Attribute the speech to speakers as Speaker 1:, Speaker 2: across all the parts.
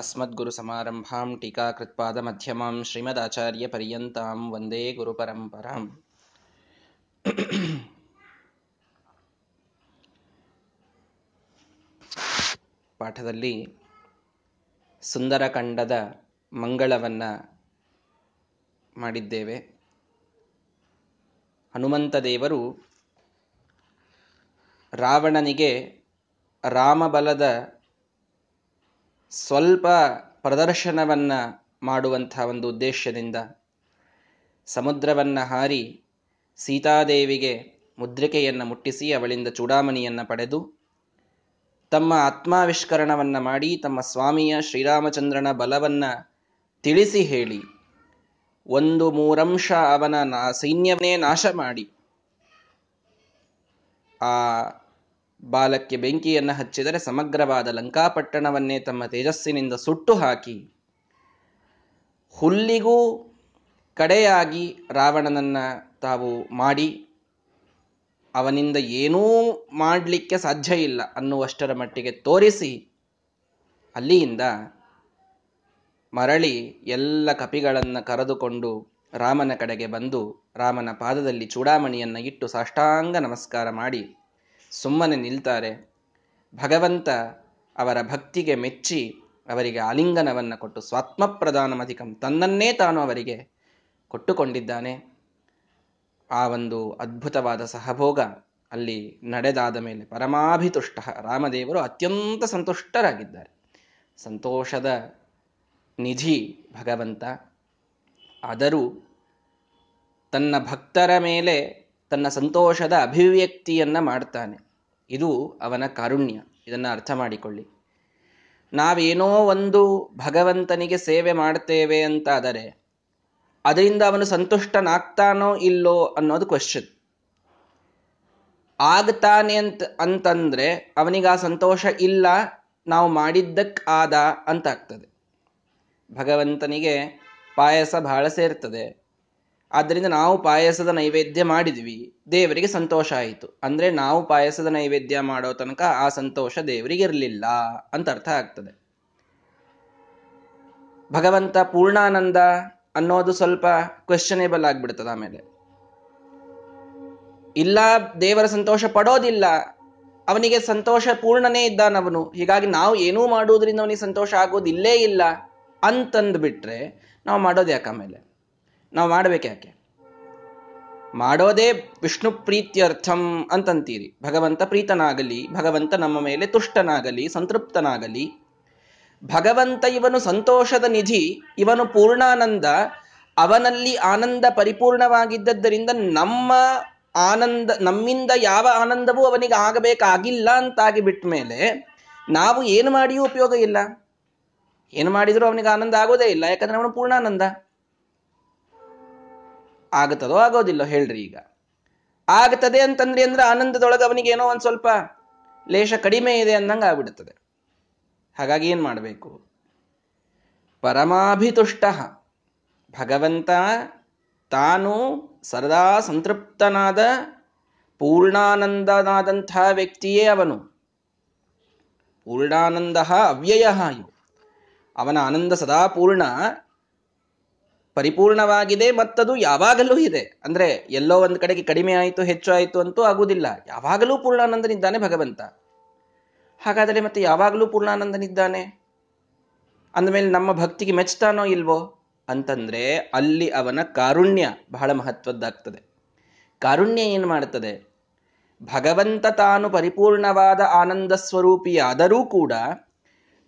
Speaker 1: अस्मद्गुरुसमारम्भां टीकाकृत्पादमध्यमां श्रीमदाचार्यपर्यन्तां ವಂದೇ ಗುರುಪರಂಪರಾಂ ಪಾಠದಲ್ಲಿ ಸುಂದರಕಂಡದ ಮಂಗಳವನ್ನ ಮಾಡಿದ್ದೇವೆ ಹನುಮಂತ ದೇವರು ರಾವಣನಿಗೆ ರಾಮಬಲದ ಸ್ವಲ್ಪ ಪ್ರದರ್ಶನವನ್ನು ಮಾಡುವಂಥ ಒಂದು ಉದ್ದೇಶದಿಂದ ಸಮುದ್ರವನ್ನು ಹಾರಿ ಸೀತಾದೇವಿಗೆ ಮುದ್ರಿಕೆಯನ್ನು ಮುಟ್ಟಿಸಿ ಅವಳಿಂದ ಚೂಡಾಮಣಿಯನ್ನು ಪಡೆದು ತಮ್ಮ ಆತ್ಮಾವಿಷ್ಕರಣವನ್ನು ಮಾಡಿ ತಮ್ಮ ಸ್ವಾಮಿಯ ಶ್ರೀರಾಮಚಂದ್ರನ ಬಲವನ್ನು ತಿಳಿಸಿ ಹೇಳಿ ಒಂದು ಮೂರಂಶ ಅವನ ನಾ ಸೈನ್ಯವನ್ನೇ ನಾಶ ಮಾಡಿ ಆ ಬಾಲಕ್ಕೆ ಬೆಂಕಿಯನ್ನು ಹಚ್ಚಿದರೆ ಸಮಗ್ರವಾದ ಲಂಕಾಪಟ್ಟಣವನ್ನೇ ತಮ್ಮ ತೇಜಸ್ಸಿನಿಂದ ಸುಟ್ಟು ಹಾಕಿ, ಹುಲ್ಲಿಗೂ ಕಡೆಯಾಗಿ ರಾವಣನನ್ನು ತಾವು ಮಾಡಿ, ಅವನಿಂದ ಏನೂ ಮಾಡಲಿಕ್ಕೆ ಸಾಧ್ಯ ಇಲ್ಲ ಅನ್ನುವಷ್ಟರ ಮಟ್ಟಿಗೆ ತೋರಿಸಿ, ಅಲ್ಲಿಯಿಂದ ಮರಳಿ ಎಲ್ಲ ಕಪಿಗಳನ್ನು ಕರೆದುಕೊಂಡು ರಾಮನ ಕಡೆಗೆ ಬಂದು ರಾಮನ ಪಾದದಲ್ಲಿ ಚೂಡಾಮಣಿಯನ್ನು ಇಟ್ಟು ಸಾಷ್ಟಾಂಗ ನಮಸ್ಕಾರ ಮಾಡಿ ಸುಮ್ಮನೆ ನಿಲ್ತಾರೆ. ಭಗವಂತ ಅವರ ಭಕ್ತಿಗೆ ಮೆಚ್ಚಿ ಅವರಿಗೆ ಆಲಿಂಗನವನ್ನು ಕೊಟ್ಟು ಸ್ವಾತ್ಮ ಪ್ರಧಾನಮಧಿಕಂ ತನ್ನನ್ನೇ ತಾನು ಅವರಿಗೆ ಕೊಟ್ಟುಕೊಂಡಿದ್ದಾನೆ. ಆ ಒಂದು ಅದ್ಭುತವಾದ ಸಹಭೋಗ ಅಲ್ಲಿ ನಡೆದಾದ ಮೇಲೆ ಪರಮಾಭಿತುಷ್ಟ ರಾಮದೇವರು ಅತ್ಯಂತ ಸಂತುಷ್ಟರಾಗಿದ್ದಾರೆ. ಸಂತೋಷದ ನಿಧಿ ಭಗವಂತ. ಆದರೂ ತನ್ನ ಭಕ್ತರ ಮೇಲೆ ತನ್ನ ಸಂತೋಷದ ಅಭಿವ್ಯಕ್ತಿಯನ್ನ ಮಾಡ್ತಾನೆ. ಇದು ಅವನ ಕಾರುಣ್ಯ. ಇದನ್ನು ಅರ್ಥ ಮಾಡಿಕೊಳ್ಳಿ. ನಾವೇನೋ ಒಂದು ಭಗವಂತನಿಗೆ ಸೇವೆ ಮಾಡ್ತೇವೆ ಅಂತಾದರೆ, ಅದರಿಂದ ಅವನು ಸಂತುಷ್ಟನಾಗ್ತಾನೋ ಇಲ್ಲೋ ಅನ್ನೋದು ಕ್ವಶನ್ ಆಗ್ತಾನೆ ಅಂತ, ಅಂತಂದ್ರೆ ಅವನಿಗೆ ಆ ಸಂತೋಷ ಇಲ್ಲ, ನಾವು ಮಾಡಿದ್ದಕ್ಕೆ ಆದ ಅಂತ ಆಗ್ತದೆ. ಭಗವಂತನಿಗೆ ಪಾಯಸ ಬಹಳ ಸೇರ್ತದೆ. ಆದ್ದರಿಂದ ನಾವು ಪಾಯಸದ ನೈವೇದ್ಯ ಮಾಡಿದ್ವಿ, ದೇವರಿಗೆ ಸಂತೋಷ ಆಯಿತು. ಅಂದ್ರೆ ನಾವು ಪಾಯಸದ ನೈವೇದ್ಯ ಮಾಡೋ ತನಕ ಆ ಸಂತೋಷ ದೇವರಿಗೆ ಇರಲಿಲ್ಲ ಅಂತ ಅರ್ಥ ಆಗ್ತದೆ. ಭಗವಂತ ಪೂರ್ಣಾನಂದ ಅನ್ನೋದು ಸ್ವಲ್ಪ ಕ್ವೆಶನೇಬಲ್ ಆಗ್ಬಿಡ್ತದೆ ಆಮೇಲೆ. ಇಲ್ಲ, ದೇವರ ಸಂತೋಷ ಪಡೋದಿಲ್ಲ. ಅವನಿಗೆ ಸಂತೋಷ ಪೂರ್ಣನೇ ಇದ್ದಾನವನು ಹೀಗಾಗಿ ನಾವು ಏನೂ ಮಾಡುವುದರಿಂದ ಅವನಿಗೆ ಸಂತೋಷ ಆಗೋದಿಲ್ಲೇ ಇಲ್ಲ ಅಂತಂದ್ಬಿಟ್ರೆ ನಾವು ಮಾಡೋದು ಯಾಕೆ ಆಮೇಲೆ? ನಾವು ಮಾಡ್ಬೇಕು ಯಾಕೆ? ಮಾಡೋದೇ ವಿಷ್ಣು ಪ್ರೀತ್ಯರ್ಥಂ ಅಂತಂತೀರಿ. ಭಗವಂತ ಪ್ರೀತನಾಗಲಿ, ಭಗವಂತ ನಮ್ಮ ಮೇಲೆ ತುಷ್ಟನಾಗಲಿ, ಸಂತೃಪ್ತನಾಗಲಿ. ಭಗವಂತ ಇವನು ಸಂತೋಷದ ನಿಧಿ, ಇವನು ಪೂರ್ಣಾನಂದ, ಅವನಲ್ಲಿ ಆನಂದ ಪರಿಪೂರ್ಣವಾಗಿದ್ದದ್ದರಿಂದ ನಮ್ಮ ಆನಂದ, ನಮ್ಮಿಂದ ಯಾವ ಆನಂದವೂ ಅವನಿಗೆ ಆಗಬೇಕಾಗಿಲ್ಲ ಅಂತಾಗಿ ಬಿಟ್ಟ ಮೇಲೆ ನಾವು ಏನು ಮಾಡಿಯೂ ಉಪಯೋಗ ಇಲ್ಲ. ಏನು ಮಾಡಿದರೂ ಅವನಿಗೆ ಆನಂದ ಆಗೋದೇ ಇಲ್ಲ, ಯಾಕಂದ್ರೆ ಅವನು ಪೂರ್ಣಾನಂದ. ಆಗತ್ತದೋ ಆಗೋದಿಲ್ಲ ಹೇಳ್ರಿ ಈಗ. ಆಗ್ತದೆ ಅಂತಂದ್ರೆ ಅಂದ್ರೆ ಆನಂದದೊಳಗೆ ಅವನಿಗೆ ಏನೋ ಒಂದ್ ಸ್ವಲ್ಪ ಲೇಷ ಕಡಿಮೆ ಇದೆ ಅಂದಂಗೆ ಆಗ್ಬಿಡುತ್ತದೆ. ಹಾಗಾಗಿ ಏನು ಮಾಡಬೇಕು? ಪರಮಾಭಿತುಷ್ಟ ಭಗವಂತ ತಾನು ಸದಾ ಸಂತೃಪ್ತನಾದ ಪೂರ್ಣಾನಂದನಾದಂಥ ವ್ಯಕ್ತಿಯೇ ಅವನು. ಪೂರ್ಣಾನಂದ ಅವ್ಯಯ ಅವನ ಆನಂದ ಸದಾ ಪೂರ್ಣ. ಪರಿಪೂರ್ಣವಾಗಿದೆ ಮತ್ತದು ಯಾವಾಗಲೂ ಇದೆ. ಅಂದ್ರೆ ಎಲ್ಲೋ ಒಂದು ಕಡೆಗೆ ಕಡಿಮೆ ಆಯಿತು, ಹೆಚ್ಚು ಆಯಿತು ಅಂತೂ ಆಗುವುದಿಲ್ಲ. ಯಾವಾಗಲೂ ಪೂರ್ಣಾನಂದನಿದ್ದಾನೆ ಭಗವಂತ. ಹಾಗಾದರೆ ಮತ್ತೆ ಯಾವಾಗಲೂ ಪೂರ್ಣಾನಂದನಿದ್ದಾನೆ ಅಂದಮೇಲೆ ನಮ್ಮ ಭಕ್ತಿಗೆ ಮೆಚ್ತಾನೋ ಇಲ್ವೋ? ಅಂತಂದ್ರೆ ಅಲ್ಲಿ ಅವನ ಕಾರುಣ್ಯ ಬಹಳ ಮಹತ್ವದ್ದಾಗ್ತದೆ. ಕಾರುಣ್ಯ ಏನು ಮಾಡ್ತದೆ? ಭಗವಂತ ತಾನು ಪರಿಪೂರ್ಣವಾದ ಆನಂದ ಸ್ವರೂಪಿಯಾದರೂ ಕೂಡ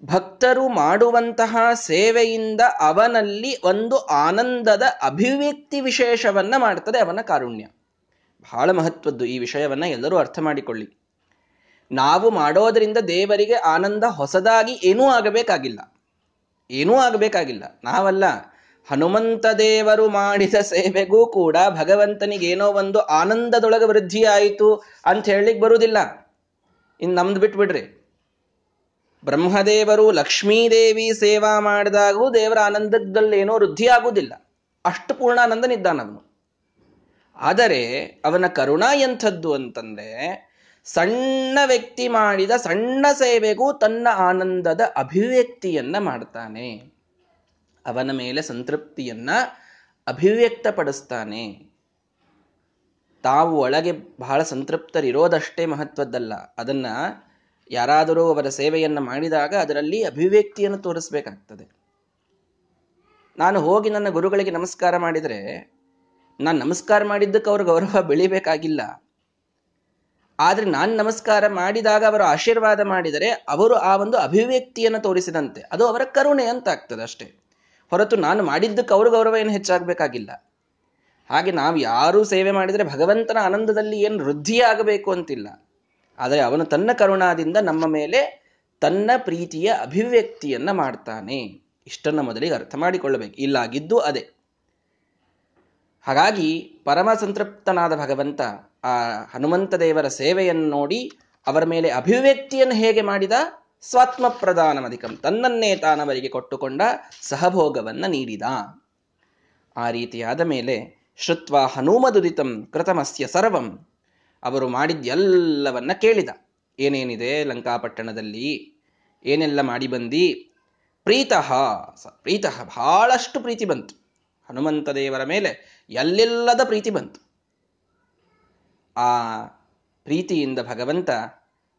Speaker 1: ಭಕ್ತರು ಮಾಡುವಂತಹ ಸೇವೆಯಿಂದ ಅವನಲ್ಲಿ ಒಂದು ಆನಂದದ ಅಭಿವ್ಯಕ್ತಿ ವಿಶೇಷವನ್ನ ಮಾಡ್ತದೆ ಅವನ ಕಾರುಣ್ಯ. ಬಹಳ ಮಹತ್ವದ್ದು ಈ ವಿಷಯವನ್ನ ಎಲ್ಲರೂ ಅರ್ಥ ಮಾಡಿಕೊಳ್ಳಿ. ನಾವು ಮಾಡೋದರಿಂದ ದೇವರಿಗೆ ಆನಂದ ಹೊಸದಾಗಿ ಏನೂ ಆಗಬೇಕಾಗಿಲ್ಲ. ಏನೂ ಆಗಬೇಕಾಗಿಲ್ಲ. ನಾವಲ್ಲ ಹನುಮಂತ ದೇವರು ಮಾಡಿದ ಸೇವೆಗೂ ಕೂಡ ಭಗವಂತನಿಗೆ ಏನೋ ಒಂದು ಆನಂದದೊಳಗೆ ವೃದ್ಧಿ ಆಯಿತು ಅಂತ ಹೇಳಲಿಕ್ಕೆ ಬರುವುದಿಲ್ಲ. ಇನ್ನು ನಮ್ದು ಬಿಟ್ಬಿಡ್ರಿ. ಬ್ರಹ್ಮದೇವರು ಲಕ್ಷ್ಮೀದೇವಿ ಸೇವಾ ಮಾಡಿದಾಗೂ ದೇವರ ಆನಂದದಲ್ಲೇನೋ ವೃದ್ಧಿ ಆಗುವುದಿಲ್ಲ ಅಷ್ಟು ಪೂರ್ಣಾನಂದನಿದ್ದಾನವನು. ಆದರೆ ಅವನ ಕರುಣಾ ಎಂಥದ್ದು ಅಂತಂದ್ರೆ, ಸಣ್ಣ ವ್ಯಕ್ತಿ ಮಾಡಿದ ಸಣ್ಣ ಸೇವೆಗೂ ತನ್ನ ಆನಂದದ ಅಭಿವ್ಯಕ್ತಿಯನ್ನ ಮಾಡ್ತಾನೆ. ಅವನ ಮೇಲೆ ಸಂತೃಪ್ತಿಯನ್ನ ಅಭಿವ್ಯಕ್ತಪಡಿಸ್ತಾನೆ. ತಾವು ಒಳಗೆ ಬಹಳ ಸಂತೃಪ್ತರಿರೋದಷ್ಟೇ ಮಹತ್ವದ್ದಲ್ಲ. ಅದನ್ನ ಯಾರಾದರೂ ಅವರ ಸೇವೆಯನ್ನು ಮಾಡಿದಾಗ ಅದರಲ್ಲಿ ಅಭಿವ್ಯಕ್ತಿಯನ್ನು ತೋರಿಸಬೇಕಾಗ್ತದೆ. ನಾನು ಹೋಗಿ ನನ್ನ ಗುರುಗಳಿಗೆ ನಮಸ್ಕಾರ ಮಾಡಿದರೆ, ನಾನು ನಮಸ್ಕಾರ ಮಾಡಿದ್ದಕ್ಕೆ ಅವರು ಗೌರವ ಬೆಳಿಬೇಕಾಗಿಲ್ಲ. ಆದರೆ ನಾನು ನಮಸ್ಕಾರ ಮಾಡಿದಾಗ ಅವರು ಆಶೀರ್ವಾದ ಮಾಡಿದರೆ ಅವರು ಆ ಒಂದು ಅಭಿವ್ಯಕ್ತಿಯನ್ನು ತೋರಿಸಿದಂತೆ, ಅದು ಅವರ ಕರುಣೆ ಅಂತ ಆಗ್ತದೆ ಅಷ್ಟೇ. ಹೊರತು ನಾನು ಮಾಡಿದ್ದಕ್ಕೆ ಅವರು ಗೌರವ ಏನು ಹೆಚ್ಚಾಗಬೇಕಾಗಿಲ್ಲ. ಹಾಗೆ ನಾವು ಯಾರೂ ಸೇವೆ ಮಾಡಿದರೆ ಭಗವಂತನ ಆನಂದದಲ್ಲಿ ಏನು ವೃದ್ಧಿಯಾಗಬೇಕು ಅಂತಿಲ್ಲ. ಆದರೆ ಅವನು ತನ್ನ ಕರುಣಾದಿಂದ ನಮ್ಮ ಮೇಲೆ ತನ್ನ ಪ್ರೀತಿಯ ಅಭಿವ್ಯಕ್ತಿಯನ್ನ ಮಾಡ್ತಾನೆ. ಇಷ್ಟನ್ನ ಮೊದಲಿಗೆ ಅರ್ಥ ಮಾಡಿಕೊಳ್ಳಬೇಕು. ಇಲ್ಲಾಗಿದ್ದು ಅದೇ. ಹಾಗಾಗಿ ಪರಮ ಸಂತೃಪ್ತನಾದ ಭಗವಂತ ಆ ಹನುಮಂತ ದೇವರ ಸೇವೆಯನ್ನು ನೋಡಿ ಅವರ ಮೇಲೆ ಅಭಿವ್ಯಕ್ತಿಯನ್ನು ಹೇಗೆ ಮಾಡಿದ? ಸ್ವಾತ್ಮ ಪ್ರಧಾನಮಧಿಕಂ, ತನ್ನನ್ನೇ ತಾನವರಿಗೆ ಕೊಟ್ಟುಕೊಂಡ ಸಹಭೋಗವನ್ನು ನೀಡಿದ. ಆ ರೀತಿಯಾದ ಮೇಲೆ ಶ್ರುತ್ವ ಹನುಮದುದಿತಂ ಕೃತಮಸ್ಯ ಸರ್ವಂ. ಅವರು ಮಾಡಿದ್ದೆಲ್ಲವನ್ನ ಕೇಳಿದ. ಏನೇನಿದೆ ಲಂಕಾಪಟ್ಟಣದಲ್ಲಿ? ಏನೆಲ್ಲ ಮಾಡಿ ಬಂದಿ? ಪ್ರೀತಃ ಪ್ರೀತಃ ಬಹಳಷ್ಟು ಪ್ರೀತಿ ಬಂತು. ಹನುಮಂತ ದೇವರ ಮೇಲೆ ಎಲ್ಲೆಲ್ಲದ ಪ್ರೀತಿ ಬಂತು. ಆ ಪ್ರೀತಿಯಿಂದ ಭಗವಂತ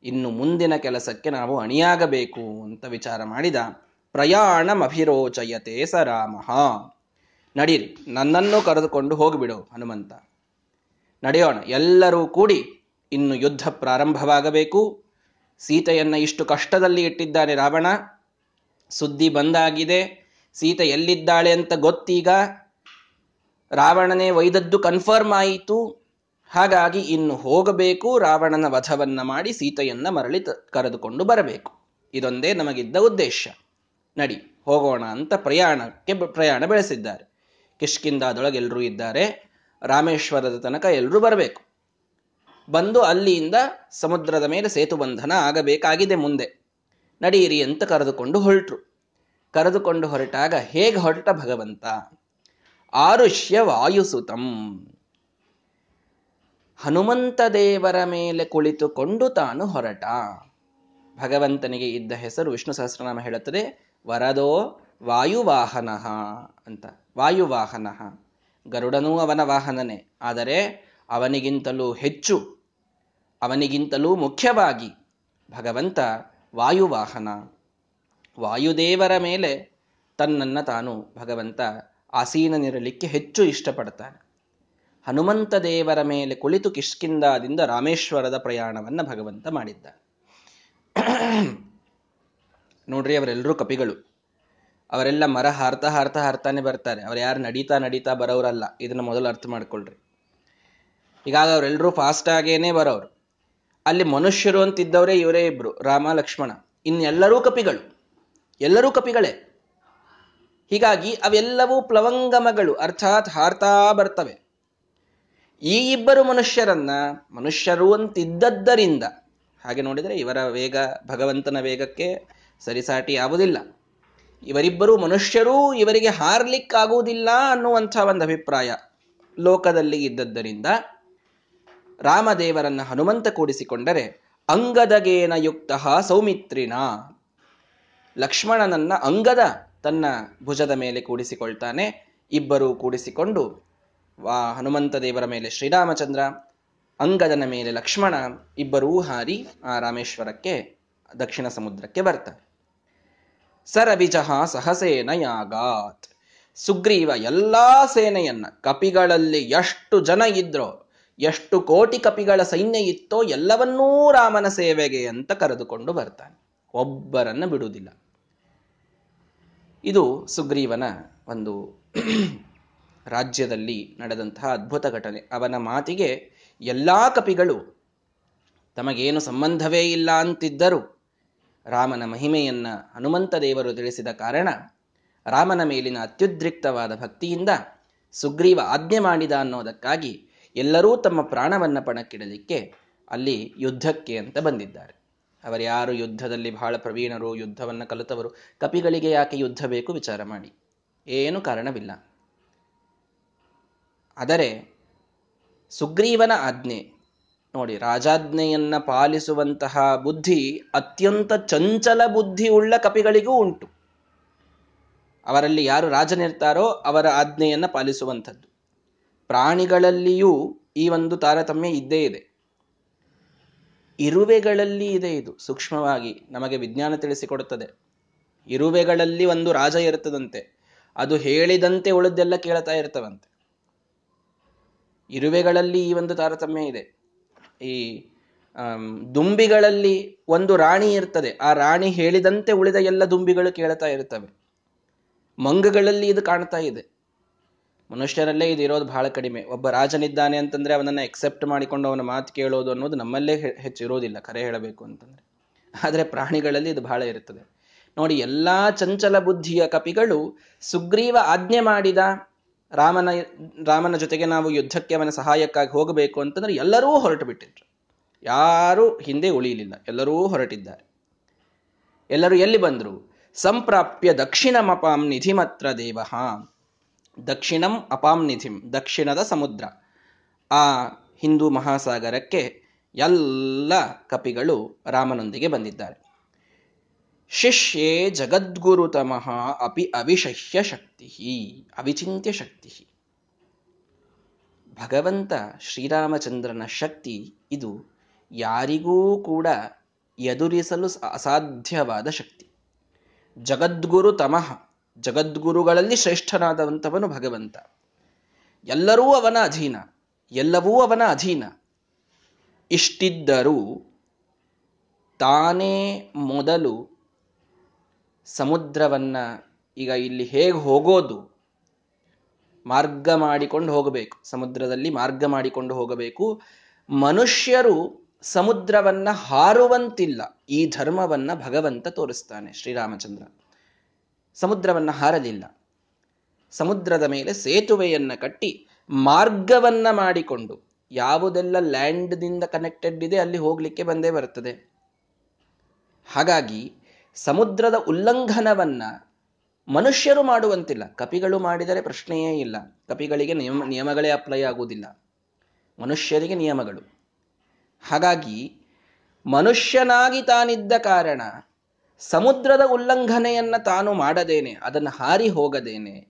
Speaker 1: ಇನ್ನು ಮುಂದಿನ ಕೆಲಸಕ್ಕೆ ನಾವು ಅಣಿಯಾಗಬೇಕು ಅಂತ ವಿಚಾರ ಮಾಡಿದ. ಪ್ರಯಾಣಮಭಿರೋಚಯತೆ ಸ ರಾಮ. ನಡೀರಿ, ನನ್ನನ್ನು ಕರೆದುಕೊಂಡು ಹೋಗಿಬಿಡು ಹನುಮಂತ. ನಡೆಯೋಣ. ಎಲ್ಲರೂ ಕೂಡಿ ಇನ್ನು ಯುದ್ಧ ಪ್ರಾರಂಭವಾಗಬೇಕು. ಸೀತೆಯನ್ನು ಇಷ್ಟು ಕಷ್ಟದಲ್ಲಿ ಇಟ್ಟಿದ್ದಾನೆ ರಾವಣ. ಸುದ್ದಿ ಬಂದಾಗಿದೆ. ಸೀತೆ ಎಲ್ಲಿದ್ದಾಳೆ ಅಂತ ಗೊತ್ತೀಗ ರಾವಣನೇ ಒಯ್ದದ್ದು ಕನ್ಫರ್ಮ್ ಆಯಿತು. ಹಾಗಾಗಿ ಇನ್ನು ಹೋಗಬೇಕು. ರಾವಣನ ವಧವನ್ನ ಮಾಡಿ ಸೀತೆಯನ್ನ ಮರಳಿ ಕರೆದುಕೊಂಡು ಬರಬೇಕು. ಇದೊಂದೇ ನಮಗಿದ್ದ ಉದ್ದೇಶ. ನಡಿ, ಹೋಗೋಣ ಅಂತ ಪ್ರಯಾಣಕ್ಕೆ ಪ್ರಯಾಣ ಬೆಳೆಸಿದ್ದಾರೆ. ಕಿಷ್ಕಿಂದಾದೊಳಗೆ ಎಲ್ಲರೂ ಇದ್ದಾರೆ. ರಾಮೇಶ್ವರದ ತನಕ ಎಲ್ಲರೂ ಬರಬೇಕು. ಬಂದು ಅಲ್ಲಿಯಿಂದ ಸಮುದ್ರದ ಮೇಲೆ ಸೇತು ಬಂಧನ ಆಗಬೇಕಾಗಿದೆ ಮುಂದೆ. ನಡೆಯಿರಿ ಅಂತ ಕರೆದುಕೊಂಡು ಹೊರಟರು. ಕರೆದುಕೊಂಡು ಹೊರಟಾಗ ಹೇಗೆ ಹೊರಟ ಭಗವಂತ? ಆರುಷ್ಯ ವಾಯುಸುತಂ ಹನುಮಂತ ದೇವರ ಮೇಲೆ ಕುಳಿತುಕೊಂಡು ತಾನು ಹೊರಟ. ಭಗವಂತನಿಗೆ ಇದ್ದ ಹೆಸರು ವಿಷ್ಣು ಸಹಸ್ರನಾಮ ಹೇಳುತ್ತದೆ, ವರದೋ ವಾಯುವಾಹನ ಅಂತ. ವಾಯುವಾಹನ. ಗರುಡನೂ ಅವನ ವಾಹನನೇ. ಆದರೆ ಅವನಿಗಿಂತಲೂ ಹೆಚ್ಚು, ಅವನಿಗಿಂತಲೂ ಮುಖ್ಯವಾಗಿ ಭಗವಂತ ವಾಯುವಾಹನ. ವಾಯುದೇವರ ಮೇಲೆ ತನ್ನನ್ನು ತಾನು ಭಗವಂತ ಆಸೀನನಿರಲಿಕ್ಕೆ ಹೆಚ್ಚು ಇಷ್ಟಪಡ್ತಾನೆ. ಹನುಮಂತ ದೇವರ ಮೇಲೆ ಕುಳಿತು ಕಿಷ್ಕಿಂದಾದಿಂದ ರಾಮೇಶ್ವರದ ಪ್ರಯಾಣವನ್ನು ಭಗವಂತ ಮಾಡಿದ್ದ ನೋಡ್ರಿ ಅವರೆಲ್ಲರೂ ಕಪಿಗಳು. ಅವರೆಲ್ಲ ಮರ ಹಾರ್ತಾ ಹಾರ್ತಾ ಹಾರ್ತಾನೆ ಬರ್ತಾರೆ. ಅವ್ರು ಯಾರು ನಡೀತಾ ನಡೀತಾ ಬರೋರಲ್ಲ ಇದನ್ನ ಮೊದಲು ಅರ್ಥ ಮಾಡ್ಕೊಳ್ರಿ. ಹೀಗಾಗಿ ಅವರೆಲ್ಲರೂ ಫಾಸ್ಟ್ ಆಗೇನೆ ಬರೋರು ಅಲ್ಲಿ ಮನುಷ್ಯರು ಅಂತಿದ್ದವರೇ ಇವರೇ ಇಬ್ರು, ರಾಮ, ಲಕ್ಷ್ಮಣ. ಇನ್ನೆಲ್ಲರೂ ಕಪಿಗಳು. ಎಲ್ಲರೂ ಕಪಿಗಳೇ. ಹೀಗಾಗಿ ಅವೆಲ್ಲವೂ ಪ್ಲವಂಗಮಗಳು ಅರ್ಥಾತ್ ಹಾರ್ತಾ ಬರ್ತವೆ. ಈ ಇಬ್ಬರು ಮನುಷ್ಯರನ್ನ ಮನುಷ್ಯರು ಅಂತಿದ್ದದ್ದರಿಂದ, ಹಾಗೆ ನೋಡಿದರೆ ಇವರ ವೇಗ, ಭಗವಂತನ ವೇಗಕ್ಕೆ ಸರಿಸಾಟಿ ಆಗುವುದಿಲ್ಲ. ಇವರಿಬ್ಬರು ಮನುಷ್ಯರೂ ಇವರಿಗೆ ಹಾರ್ಲಿಕ್ಕಾಗುವುದಿಲ್ಲ ಅನ್ನುವಂಥ ಒಂದು ಅಭಿಪ್ರಾಯ ಲೋಕದಲ್ಲಿ ಇದ್ದದ್ದರಿಂದ ರಾಮದೇವರನ್ನ ಹನುಮಂತ ಕೂಡಿಸಿಕೊಂಡರೆ ಅಂಗದಗೇನ ಯುಕ್ತ ಸೌಮಿತ್ರಿನ. ಲಕ್ಷ್ಮಣನನ್ನ ಅಂಗದ ತನ್ನ ಭುಜದ ಮೇಲೆ ಕೂಡಿಸಿಕೊಳ್ತಾನೆ. ಇಬ್ಬರು ಕೂಡಿಸಿಕೊಂಡು ವಾ, ಹನುಮಂತ ದೇವರ ಮೇಲೆ ಶ್ರೀರಾಮಚಂದ್ರ, ಅಂಗದನ ಮೇಲೆ ಲಕ್ಷ್ಮಣ ಇಬ್ಬರೂ ಹಾರಿ ಆ ರಾಮೇಶ್ವರಕ್ಕೆ, ದಕ್ಷಿಣ ಸಮುದ್ರಕ್ಕೆ ಬರ್ತಾರೆ. ಸರವಿಜಹ ಸಹಸೇನ ಯಾಗಾತ್. ಸುಗ್ರೀವ ಎಲ್ಲ ಸೇನೆಯನ್ನ ಕಪಿಗಳಲ್ಲಿ ಎಷ್ಟು ಜನ ಇದ್ರೋ, ಎಷ್ಟು ಕೋಟಿ ಕಪಿಗಳ ಸೈನ್ಯ ಇತ್ತೋ ಎಲ್ಲವನ್ನೂ ರಾಮನ ಸೇವೆಗೆ ಅಂತ ಕರೆದುಕೊಂಡು ಬರ್ತಾನೆ. ಒಬ್ಬರನ್ನ ಬಿಡುವುದಿಲ್ಲ. ಇದು ಸುಗ್ರೀವನ ಒಂದು ರಾಜ್ಯದಲ್ಲಿ ನಡೆದಂತಹ ಅದ್ಭುತ ಘಟನೆ. ಅವನ ಮಾತಿಗೆ ಎಲ್ಲಾ ಕಪಿಗಳು ತಮಗೇನು ಸಂಬಂಧವೇ ಇಲ್ಲ ಅಂತಿದ್ದರು ರಾಮನ ಮಹಿಮೆಯನ್ನ ಹನುಮಂತ ದೇವರು ತಿಳಿಸಿದ ಕಾರಣ ರಾಮನ ಮೇಲಿನ ಅತ್ಯುದ್ರಿಕ್ತವಾದ ಭಕ್ತಿಯಿಂದ ಸುಗ್ರೀವ ಆಜ್ಞೆ ಮಾಡಿದ ಅನ್ನೋದಕ್ಕಾಗಿ ಎಲ್ಲರೂ ತಮ್ಮ ಪ್ರಾಣವನ್ನ ಪಣಕ್ಕಿಡಲಿಕ್ಕೆ ಅಲ್ಲಿ ಯುದ್ಧಕ್ಕೆ ಅಂತ ಬಂದಿದ್ದಾರೆ. ಅವರ್ಯಾರು ಯುದ್ಧದಲ್ಲಿ ಬಹಳ ಪ್ರವೀಣರು, ಯುದ್ಧವನ್ನು ಕಲಿತವರು, ಕಪಿಗಳಿಗೆ ಯಾಕೆ ಯುದ್ಧ ಬೇಕು ವಿಚಾರ ಮಾಡಿ. ಏನು ಕಾರಣವಿಲ್ಲ. ಆದರೆ ಸುಗ್ರೀವನ ಆಜ್ಞೆ ನೋಡಿ, ರಾಜಾಜ್ಞೆಯನ್ನ ಪಾಲಿಸುವಂತಹ ಬುದ್ಧಿ ಅತ್ಯಂತ ಚಂಚಲ ಬುದ್ಧಿ ಉಳ್ಳ ಕಪಿಗಳಿಗೂ ಉಂಟು. ಅವರಲ್ಲಿ ಯಾರು ರಾಜನಿರ್ತಾರೋ ಅವರ ಆಜ್ಞೆಯನ್ನ ಪಾಲಿಸುವಂಥದ್ದು. ಪ್ರಾಣಿಗಳಲ್ಲಿಯೂ ಈ ಒಂದು ತಾರತಮ್ಯ ಇದ್ದೇ ಇದೆ. ಇರುವೆಗಳಲ್ಲಿ ಇದೆ ಇದು, ಸೂಕ್ಷ್ಮವಾಗಿ ನಮಗೆ ವಿಜ್ಞಾನ ತಿಳಿಸಿಕೊಡುತ್ತದೆ. ಇರುವೆಗಳಲ್ಲಿ ಒಂದು ರಾಜ ಇರುತ್ತದಂತೆ, ಅದು ಹೇಳಿದಂತೆ ಉಳಿದೆಲ್ಲ ಕೇಳ್ತಾ ಇರ್ತವಂತೆ. ಇರುವೆಗಳಲ್ಲಿ ಈ ಒಂದು ತಾರತಮ್ಯ ಇದೆ. ಈ ದುಂಬಿಗಳಲ್ಲಿ ಒಂದು ರಾಣಿ ಇರ್ತದೆ. ಆ ರಾಣಿ ಹೇಳಿದಂತೆ ಉಳಿದ ಎಲ್ಲ ದುಂಬಿಗಳು ಕೇಳ್ತಾ ಇರ್ತವೆ. ಮಂಗಗಳಲ್ಲಿ ಇದು ಕಾಣ್ತಾ ಇದೆ. ಮನುಷ್ಯರಲ್ಲೇ ಇದು ಇರೋದು ಬಹಳ ಕಡಿಮೆ. ಒಬ್ಬ ರಾಜನಿದ್ದಾನೆ ಅಂತಂದ್ರೆ ಅವನನ್ನ ಎಕ್ಸೆಪ್ಟ್ ಮಾಡಿಕೊಂಡು ಅವನ ಮಾತು ಕೇಳೋದು ಅನ್ನೋದು ನಮ್ಮಲ್ಲೇ ಹೆಚ್ಚಿರೋದಿಲ್ಲ, ಕರೆ ಹೇಳಬೇಕು ಅಂತಂದ್ರೆ. ಆದರೆ ಪ್ರಾಣಿಗಳಲ್ಲಿ ಇದು ಬಹಳ ಇರುತ್ತದೆ ನೋಡಿ, ಎಲ್ಲಾ ಚಂಚಲ ಬುದ್ಧಿಯ ಕಪಿಗಳು ಸುಗ್ರೀವ ಆಜ್ಞೆ ಮಾಡಿದ ರಾಮನ ರಾಮನ ಜೊತೆಗೆ ನಾವು ಯುದ್ಧಕ್ಕೆ ಅವನ ಸಹಾಯಕ್ಕಾಗಿ ಹೋಗಬೇಕು ಅಂತಂದ್ರೆ ಎಲ್ಲರೂ ಹೊರಟು ಬಿಟ್ಟಿದ್ರು ಯಾರೂ ಹಿಂದೆ ಉಳಿಯಲಿಲ್ಲ. ಎಲ್ಲರೂ ಹೊರಟಿದ್ದಾರೆ. ಎಲ್ಲರೂ ಎಲ್ಲಿ ಬಂದರು? ಸಂಪ್ರಾಪ್ಯ ದಕ್ಷಿಣಮಪಾಂ ನಿಧಿಮತ್ರ ದೇವ. ದಕ್ಷಿಣಂ ಅಪಾಂ ನಿಧಿಂ, ದಕ್ಷಿಣದ ಸಮುದ್ರ. ಆ ಹಿಂದೂ ಮಹಾಸಾಗರಕ್ಕೆ ಎಲ್ಲ ಕಪಿಗಳು ರಾಮನೊಂದಿಗೆ ಬಂದಿದ್ದಾರೆ. ಶಿಷ್ಯೇ ಜಗದ್ಗುರುತಮಃ ಅಪಿ ಅವಿಶಹ್ಯ ಶಕ್ತಿ ಅವಿಚಿಂತ್ಯ ಶಕ್ತಿ ಭಗವಂತ ಶ್ರೀರಾಮಚಂದ್ರನ ಶಕ್ತಿ ಇದು ಯಾರಿಗೂ ಕೂಡ ಎದುರಿಸಲು ಅಸಾಧ್ಯವಾದ ಶಕ್ತಿ. ಜಗದ್ಗುರು ತಮಃ, ಜಗದ್ಗುರುಗಳಲ್ಲಿ ಶ್ರೇಷ್ಠನಾದವಂಥವನು ಭಗವಂತ. ಎಲ್ಲರೂ ಅವನ ಅಧೀನ, ಎಲ್ಲವೂ ಅವನ ಅಧೀನ. ಇಷ್ಟಿದ್ದರೂ ತಾನೇ ಮೊದಲು ಸಮುದ್ರವನ್ನ ಈಗ ಇಲ್ಲಿ ಹೇಗೆ ಹೋಗೋದು? ಮಾರ್ಗ ಮಾಡಿಕೊಂಡು ಹೋಗಬೇಕು. ಸಮುದ್ರದಲ್ಲಿ ಮಾರ್ಗ ಮಾಡಿಕೊಂಡು ಹೋಗಬೇಕು. ಮನುಷ್ಯರು ಸಮುದ್ರವನ್ನ ಹಾರುವಂತಿಲ್ಲ. ಈ ಧರ್ಮವನ್ನ ಭಗವಂತ ತೋರಿಸ್ತಾನೆ ಶ್ರೀರಾಮಚಂದ್ರ. ಸಮುದ್ರವನ್ನ ಹಾರಲಿಲ್ಲ. ಸಮುದ್ರದ ಮೇಲೆ ಸೇತುವೆಯನ್ನ ಕಟ್ಟಿ ಮಾರ್ಗವನ್ನ ಮಾಡಿಕೊಂಡು ಯಾವುದೆಲ್ಲ ಲ್ಯಾಂಡ್ದಿಂದ ಕನೆಕ್ಟೆಡ್ ಇದೆ ಅಲ್ಲಿ ಹೋಗಲಿಕ್ಕೆ ಬಂದೇ ಬರ್ತದೆ. ಹಾಗಾಗಿ ಸಮುದ್ರದ ಉಲ್ಲಂಘನವನ್ನ ಮನುಷ್ಯರು ಮಾಡುವಂತಿಲ್ಲ. ಕಪಿಗಳು ಮಾಡಿದರೆ ಪ್ರಶ್ನೆಯೇ ಇಲ್ಲ. ಕಪಿಗಳಿಗೆ ನಿಯಮ, ನಿಯಮಗಳೇ ಅಪ್ಲೈ ಆಗುವುದಿಲ್ಲ. ಮನುಷ್ಯರಿಗೆ ನಿಯಮಗಳು. ಹಾಗಾಗಿ ಮನುಷ್ಯನಾಗಿ ತಾನಿದ್ದ ಕಾರಣ ಸಮುದ್ರದ ಉಲ್ಲಂಘನೆಯನ್ನ ತಾನು ಮಾಡದೇನೆ, ಅದನ್ನು ಹಾರಿ ಹೋಗದೇನೆ,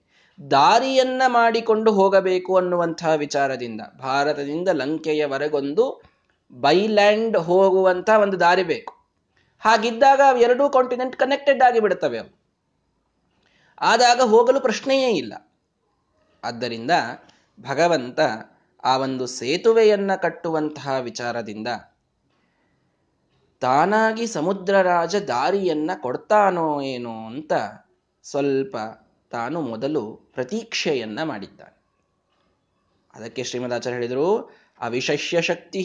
Speaker 1: ದಾರಿಯನ್ನ ಮಾಡಿಕೊಂಡು ಹೋಗಬೇಕು ಅನ್ನುವಂತಹ ವಿಚಾರದಿಂದ, ಭಾರತದಿಂದ ಲಂಕೆಯವರೆಗೊಂದು ಬೈಲ್ಯಾಂಡ್ ಹೋಗುವಂತಹ ಒಂದು ದಾರಿ ಬೇಕು. ಹಾಗಿದ್ದಾಗ ಎರಡೂ ಕಾಂಟಿನೆಂಟ್ ಕನೆಕ್ಟೆಡ್ ಆಗಿ ಬಿಡುತ್ತವೆ ಅವು. ಆದಾಗ ಹೋಗಲು ಪ್ರಶ್ನೆಯೇ ಇಲ್ಲ. ಆದ್ದರಿಂದ ಭಗವಂತ ಆ ಒಂದು ಸೇತುವೆಯನ್ನು ಕಟ್ಟುವಂತಹ ವಿಚಾರದಿಂದ ತಾನಾಗಿ ಸಮುದ್ರ ರಾಜ ದಾರಿಯನ್ನ ಕೊಡ್ತಾನೋ ಏನೋ ಅಂತ ಸ್ವಲ್ಪ ತಾನು ಮೊದಲು ಪ್ರತೀಕ್ಷೆಯನ್ನು ಮಾಡಿದ್ದಾನೆ. ಅದಕ್ಕೆ ಶ್ರೀಮದಾಚಾರ್ಯ ಹೇಳಿದರು, ಅವಿಶಷ್ಯ ಶಕ್ತಿ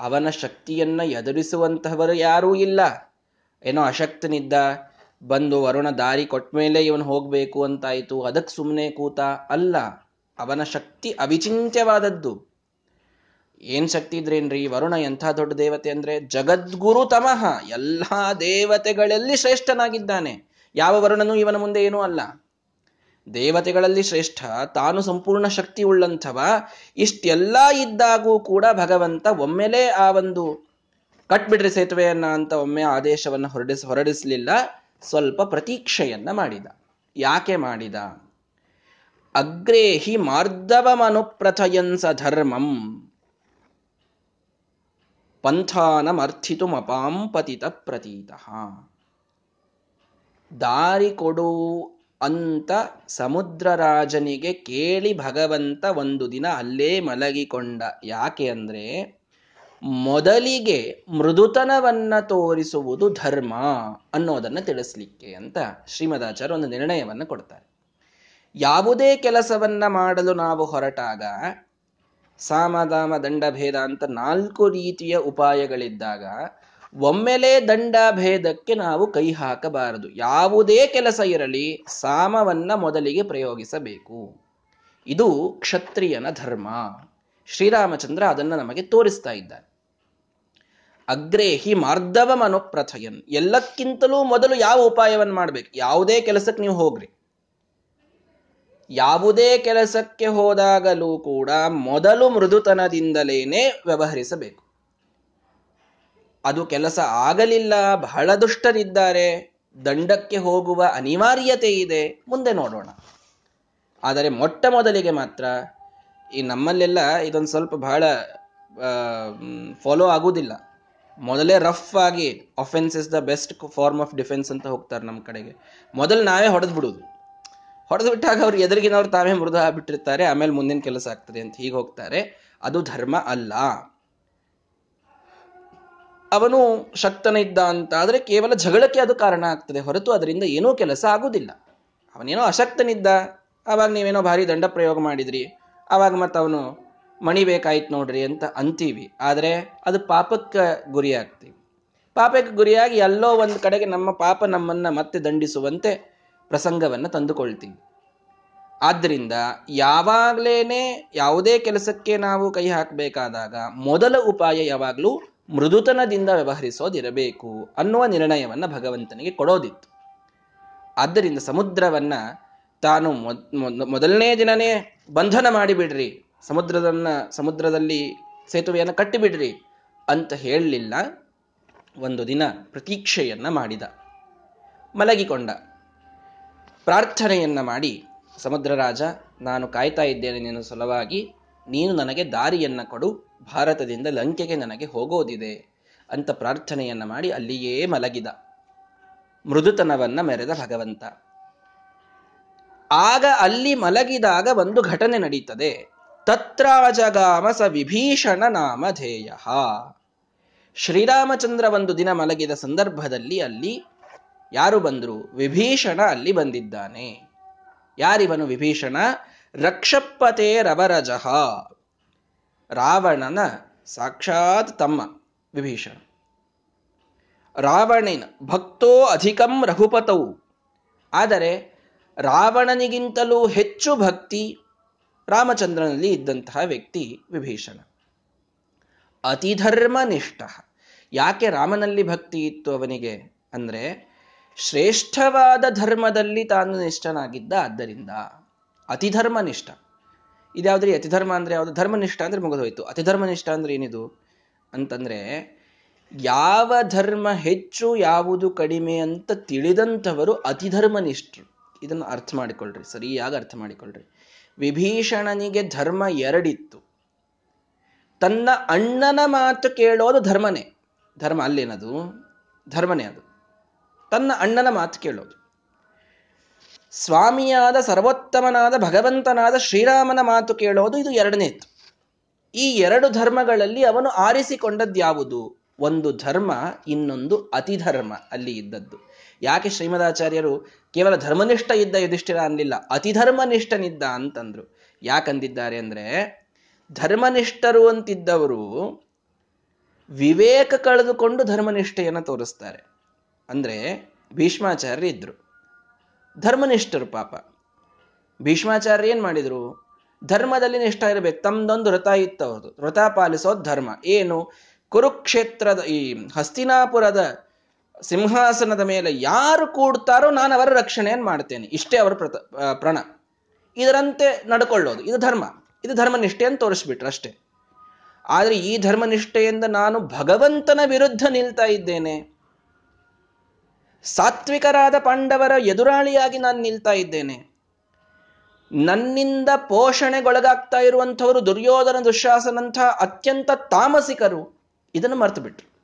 Speaker 1: ಅವನ ಶಕ್ತಿಯನ್ನ ಎದುರಿಸುವಂತಹವರು ಯಾರೂ ಇಲ್ಲ. ಏನೋ ಅಶಕ್ತನಿದ್ದ, ಬಂದು ವರುಣ ದಾರಿ ಕೊಟ್ಟ ಮೇಲೆ ಇವನು ಹೋಗ್ಬೇಕು ಅಂತಾಯಿತು. ಅದಕ್ಕೆ ಸುಮ್ಮನೆ ಕೂತ ಅಲ್ಲ, ಅವನ ಶಕ್ತಿ ಅವಿಚಿಂತ್ಯವಾದದ್ದು. ಏನ್ ಶಕ್ತಿ ಇದ್ರೇನ್ರಿ? ವರುಣ ಎಂಥ ದೊಡ್ಡ ದೇವತೆ ಅಂದ್ರೆ ಜಗದ್ಗುರು ತಮಃ. ಎಲ್ಲಾ ದೇವತೆಗಳಲ್ಲಿ ಶ್ರೇಷ್ಠನಾಗಿದ್ದಾನೆ. ಯಾವ ವರುಣನೂ ಇವನ ಮುಂದೆ ಏನೂ ಅಲ್ಲ. ದೇವತೆಗಳಲ್ಲಿ ಶ್ರೇಷ್ಠ, ತಾನು ಸಂಪೂರ್ಣ ಶಕ್ತಿ ಉಳ್ಳಂಥವ ಇಷ್ಟೆಲ್ಲ ಇದ್ದಾಗೂ ಕೂಡ ಭಗವಂತ ಒಮ್ಮೆಲೆ ಆ ಒಂದು ಕಟ್ಬಿಡ್ರಿ ಸೇತುವೆಯನ್ನ ಅಂತ ಒಮ್ಮೆ ಆದೇಶವನ್ನು ಹೊರಡಿಸ್, ಹೊರಡಿಸಲಿಲ್ಲ, ಸ್ವಲ್ಪ ಪ್ರತೀಕ್ಷೆಯನ್ನ ಮಾಡಿದ. ಯಾಕೆ ಮಾಡಿದ? ಅಗ್ರೇಹಿ ಮಾರ್ಧವಮನುಪ್ರಥಯನ್ಸ ಧರ್ಮಂ. ಪಂಥಾನಮರ್ಥಿತುಮಪಾಂ ಪತಿತ ಪ್ರತೀತ ದಾರಿ ಕೊಡು ಅಂತ ಸಮುದ್ರ ರಾಜನಿಗೆ ಕೇಳಿ ಭಗವಂತ ಒಂದು ದಿನ ಅಲ್ಲೇ ಮಲಗಿಕೊಂಡ. ಯಾಕೆ ಅಂದ್ರೆ ಮೊದಲಿಗೆ ಮೃದುತನವನ್ನ ತೋರಿಸುವುದು ಧರ್ಮ ಅನ್ನೋದನ್ನು ತಿಳಿಸ್ಲಿಕ್ಕೆ ಅಂತ ಶ್ರೀಮದಾಚಾರ್ಯ ಒಂದು ನಿರ್ಣಯವನ್ನ ಕೊಡ್ತಾರೆ. ಯಾವುದೇ ಕೆಲಸವನ್ನ ಮಾಡಲು ನಾವು ಹೊರಟಾಗ ಸಾಮದಾಮ ದಂಡ, ಭೇದ ಅಂತ ನಾಲ್ಕು ರೀತಿಯ ಉಪಾಯಗಳಿದ್ದಾಗ ಒಮ್ಮೆಲೆ ದಂಡ ಭೇದಕ್ಕೆ ನಾವು ಕೈ ಹಾಕಬಾರದು. ಯಾವುದೇ ಕೆಲಸ ಇರಲಿ, ಸಾಮವನ್ನ ಮೊದಲಿಗೆ ಪ್ರಯೋಗಿಸಬೇಕು. ಇದು ಕ್ಷತ್ರಿಯನ ಧರ್ಮ. ಶ್ರೀರಾಮಚಂದ್ರ ಅದನ್ನು ನಮಗೆ ತೋರಿಸ್ತಾ ಇದ್ದಾರೆ ಅಗ್ರೇಹಿ ಮಾರ್ಧವ ಮನೋಪ್ರಥಯನ್. ಎಲ್ಲಕ್ಕಿಂತಲೂ ಮೊದಲು ಯಾವ ಉಪಾಯವನ್ನು ಮಾಡಬೇಕು? ಯಾವುದೇ ಕೆಲಸಕ್ಕೆ ನೀವು ಹೋಗ್ರಿ. ಯಾವುದೇ ಕೆಲಸಕ್ಕೆ ಹೋದಾಗಲೂ ಕೂಡ ಮೊದಲು ಮೃದುತನದಿಂದಲೇನೆ ವ್ಯವಹರಿಸಬೇಕು. ಅದು ಕೆಲಸ ಆಗಲಿಲ್ಲ, ಬಹಳ ದುಷ್ಟರಿದ್ದಾರೆ, ದಂಡಕ್ಕೆ ಹೋಗುವ ಅನಿವಾರ್ಯತೆ ಇದೆ. ಮುಂದೆ ನೋಡೋಣ. ಆದರೆ ಮೊಟ್ಟ ಮೊದಲಿಗೆ ಮಾತ್ರ ಈ ನಮ್ಮಲ್ಲೆಲ್ಲ ಇದೊಂದು ಸ್ವಲ್ಪ ಬಹಳ ಫಾಲೋ ಆಗುವುದಿಲ್ಲ. ಮೊದಲೇ ರಫ್ ಆಗಿ offense is the best form of defense ಅಂತ ಹೋಗ್ತಾರೆ ನಮ್ಮ ಕಡೆಗೆ. ಮೊದಲು ನಾವೇ ಹೊಡೆದು ಬಿಡುದು ಹೊಡೆದು ಬಿಟ್ಟಾಗ ಅವ್ರು ಎದುರಿಗಿನವ್ರು ತಾವೇ ಮೃದು ಆಗಿಬಿಟ್ಟಿರ್ತಾರೆ, ಆಮೇಲೆ ಮುಂದಿನ ಕೆಲಸ ಆಗ್ತದೆ ಅಂತ ಹೀಗೆ ಹೋಗ್ತಾರೆ. ಅದು ಧರ್ಮ ಅಲ್ಲ. ಅವನು ಶಕ್ತನಿದ್ದ ಅಂತ. ಆದರೆ ಕೇವಲ ಜಗಳಕ್ಕೆ ಅದು ಕಾರಣ ಆಗ್ತದೆ. ಹೊರತು ಅದರಿಂದ ಏನೂ ಕೆಲಸ ಆಗುವುದಿಲ್ಲ ಅವನೇನೋ ಅಶಕ್ತನಿದ್ದ. ಆವಾಗ ನೀವೇನೋ ಭಾರಿ ದಂಡ ಪ್ರಯೋಗ ಮಾಡಿದ್ರಿ. ಆವಾಗ ಮತ್ತೆ ಅವನು ಮಣಿಬೇಕಾಯ್ತು ನೋಡ್ರಿ ಅಂತ ಅಂತೀವಿ. ಆದರೆ ಅದು ಪಾಪಕ್ಕೆ ಗುರಿ ಪಾಪಕ್ಕೆ ಗುರಿಯಾಗಿ ಎಲ್ಲೋ ಒಂದು ಕಡೆಗೆ ನಮ್ಮ ಪಾಪ ನಮ್ಮನ್ನು ಮತ್ತೆ ದಂಡಿಸುವಂತೆ ಪ್ರಸಂಗವನ್ನು ತಂದುಕೊಳ್ತೀವಿ. ಆದ್ದರಿಂದ ಯಾವಾಗಲೇ ಯಾವುದೇ ಕೆಲಸಕ್ಕೆ ನಾವು ಕೈ ಹಾಕಬೇಕಾದಾಗ ಮೊದಲ ಉಪಾಯ ಯಾವಾಗಲೂ ಮೃದುತನದಿಂದ ವ್ಯವಹರಿಸೋದಿರಬೇಕು ಅನ್ನುವ ನಿರ್ಣಯವನ್ನು ಭಗವಂತನಿಗೆ ಕೊಡೋದಿತ್ತು. ಆದ್ದರಿಂದ ಸಮುದ್ರವನ್ನ ತಾನು ಮೊದಲನೇ ದಿನನೇ ಬಂಧನ ಮಾಡಿಬಿಡ್ರಿ, ಸಮುದ್ರದನ್ನ, ಸಮುದ್ರದಲ್ಲಿ ಸೇತುವೆಯನ್ನು ಕಟ್ಟಿಬಿಡ್ರಿ ಅಂತ ಹೇಳಲಿಲ್ಲ. ಒಂದು ದಿನ ಪ್ರತೀಕ್ಷೆಯನ್ನ ಮಾಡಿದ. ಮಲಗಿಕೊಂಡ. ಪ್ರಾರ್ಥನೆಯನ್ನ ಮಾಡಿ, ಸಮುದ್ರ ರಾಜ, ನಾನು ಕಾಯ್ತಾ ಇದ್ದೇನೆ ಸಲುವಾಗಿ ನೀನು ನನಗೆ ದಾರಿಯನ್ನ ಕೊಡು, ಭಾರತದಿಂದ ಲಂಕೆಗೆ ನನಗೆ ಹೋಗೋದಿದೆ ಅಂತ ಪ್ರಾರ್ಥನೆಯನ್ನ ಮಾಡಿ ಅಲ್ಲಿಯೇ ಮಲಗಿದ. ಮೃದುತನವನ್ನ ಮೆರೆದ ಭಗವಂತ. ಆಗ ಅಲ್ಲಿ ಮಲಗಿದಾಗ ಒಂದು ಘಟನೆ ನಡೀತದೆ. ತತ್ರಾಜಗಾಮಸ ವಿಭೀಷಣ ನಾಮಧೇಯ ಶ್ರೀರಾಮಚಂದ್ರ ಒಂದು ದಿನ ಮಲಗಿದ ಸಂದರ್ಭದಲ್ಲಿ ಅಲ್ಲಿ ಯಾರು ಬಂದ್ರು? ವಿಭೀಷಣ ಅಲ್ಲಿ ಬಂದಿದ್ದಾನೆ. ಯಾರಿವನು ವಿಭೀಷಣ? ರಕ್ಷಪ್ಪತೆ ರವರಜಃ ರಾವಣನ ಸಾಕ್ಷಾತ್ ತಮ್ಮ ವಿಭೀಷಣ. ರಾವಣನ ಭಕ್ತೋ ಅಧಿಕಂ ರಘುಪತೌ. ಆದರೆ ರಾವಣನಿಗಿಂತಲೂ ಹೆಚ್ಚು ಭಕ್ತಿ ರಾಮಚಂದ್ರನಲ್ಲಿ ಇದ್ದಂತಹ ವ್ಯಕ್ತಿ ವಿಭೀಷಣ. ಅತಿಧರ್ಮನಿಷ್ಠ. ಯಾಕೆ ರಾಮನಲ್ಲಿ ಭಕ್ತಿ ಇತ್ತು ಅವನಿಗೆ? ಅಂದರೆ ಶ್ರೇಷ್ಠವಾದ ಧರ್ಮದಲ್ಲಿ ತಾನು ನಿಷ್ಠನಾಗಿದ್ದ ಆದ್ದರಿಂದ. ಅತಿಧರ್ಮನಿಷ್ಠ. ಇದ್ಯಾವ್ದ್ರಿ ಅತಿಧರ್ಮ ಅಂದ್ರೆ ಯಾವುದು? ಧರ್ಮನಿಷ್ಠ ಅಂದ್ರೆ ಮುಗಿದೋಯ್ತು ಅತಿಧರ್ಮನಿಷ್ಠ ಅಂದ್ರೆ ಏನಿದು? ಅಂತಂದ್ರೆ ಯಾವ ಧರ್ಮ ಹೆಚ್ಚು ಯಾವುದು ಕಡಿಮೆ ಅಂತ ತಿಳಿದಂಥವರು ಅತಿಧರ್ಮನಿಷ್ಠರು. ಇದನ್ನು ಅರ್ಥ ಮಾಡಿಕೊಳ್ಳ್ರಿ ಸರಿಯಾಗಿ ಅರ್ಥ ಮಾಡಿಕೊಳ್ಳ್ರಿ ವಿಭೀಷಣನಿಗೆ ಧರ್ಮ ಎರಡಿತ್ತು. ತನ್ನ ಅಣ್ಣನ ಮಾತು ಕೇಳೋದು ಧರ್ಮನೇ. ಧರ್ಮ ಅಲ್ಲೇನದು? ಧರ್ಮನೇ ಅದು. ತನ್ನ ಅಣ್ಣನ ಮಾತು ಕೇಳೋದು. ಸ್ವಾಮಿಯಾದ ಸರ್ವೋತ್ತಮನಾದ ಭಗವಂತನಾದ ಶ್ರೀರಾಮನ ಮಾತು ಕೇಳೋದು ಇದು ಎರಡನೇದು ಈ ಎರಡು ಧರ್ಮಗಳಲ್ಲಿ ಅವನು ಆರಿಸಿಕೊಂಡದ್ಯಾವುದು ಒಂದು ಧರ್ಮ, ಇನ್ನೊಂದು ಅತಿಧರ್ಮ ಅಲ್ಲಿ ಇದ್ದದ್ದು. ಯಾಕೆ ಶ್ರೀಮದಾಚಾರ್ಯರು ಕೇವಲ ಧರ್ಮನಿಷ್ಠ ಇದ್ದ ಯುಧಿಷ್ಠಿರ ಅನ್ನಲಿಲ್ಲ, ಅತಿಧರ್ಮನಿಷ್ಠನಿದ್ದ ಅಂತಂದ್ರು. ಯಾಕಂದಿದ್ದಾರೆ ಅಂದ್ರೆ, ಧರ್ಮನಿಷ್ಠರು ಅಂತಿದ್ದವರು ವಿವೇಕ ಕಳೆದುಕೊಂಡು ಧರ್ಮನಿಷ್ಠೆಯನ್ನು ತೋರಿಸ್ತಾರೆ. ಅಂದ್ರೆ ಭೀಷ್ಮಾಚಾರ್ಯ ಇದ್ರು. ಧರ್ಮನಿಷ್ಠರು ಪಾಪ. ಭೀಷ್ಮಾಚಾರ್ಯ ಏನು ಮಾಡಿದ್ರು? ಧರ್ಮದಲ್ಲಿ ನಿಷ್ಠ ಇರಬೇಕು. ತಮ್ದೊಂದು ವ್ರತ ಇತ್ತು ವ್ರತ ಪಾಲಿಸೋದು ಧರ್ಮ. ಏನು? ಕುರುಕ್ಷೇತ್ರದ ಈ ಹಸ್ತಿನಾಪುರದ ಸಿಂಹಾಸನದ ಮೇಲೆ ಯಾರು ಕೂಡ್ತಾರೋ ನಾನು ಅವರ ರಕ್ಷಣೆಯನ್ನು ಮಾಡ್ತೇನೆ. ಇಷ್ಟೇ ಅವರ ಪ್ರತ ಪ್ರಣ. ಇದರಂತೆ ನಡ್ಕೊಳ್ಳೋದು. ಇದು ಧರ್ಮ. ಇದು ಧರ್ಮನಿಷ್ಠೆಯನ್ನು ತೋರಿಸ್ಬಿಟ್ರು ಅಷ್ಟೇ. ಆದರೆ ಈ ಧರ್ಮನಿಷ್ಠೆಯಿಂದ ನಾನು ಭಗವಂತನ ವಿರುದ್ಧ ನಿಲ್ತಾ ಇದ್ದೇನೆ. ಸಾತ್ವಿಕರಾದ ಪಾಂಡವರ ಎದುರಾಳಿಯಾಗಿ ನಾನು ನಿಲ್ತಾ ಇದ್ದೇನೆ. ನನ್ನಿಂದ ಪೋಷಣೆಗೊಳಗಾಗ್ತಾ ಇರುವಂಥವರು ದುರ್ಯೋಧನ ದುಶಾಸನಂಥ ಅತ್ಯಂತ ತಾಮಸಿಕರು. ಇದನ್ನು ಮರೆತು ಬಿಟ್ರು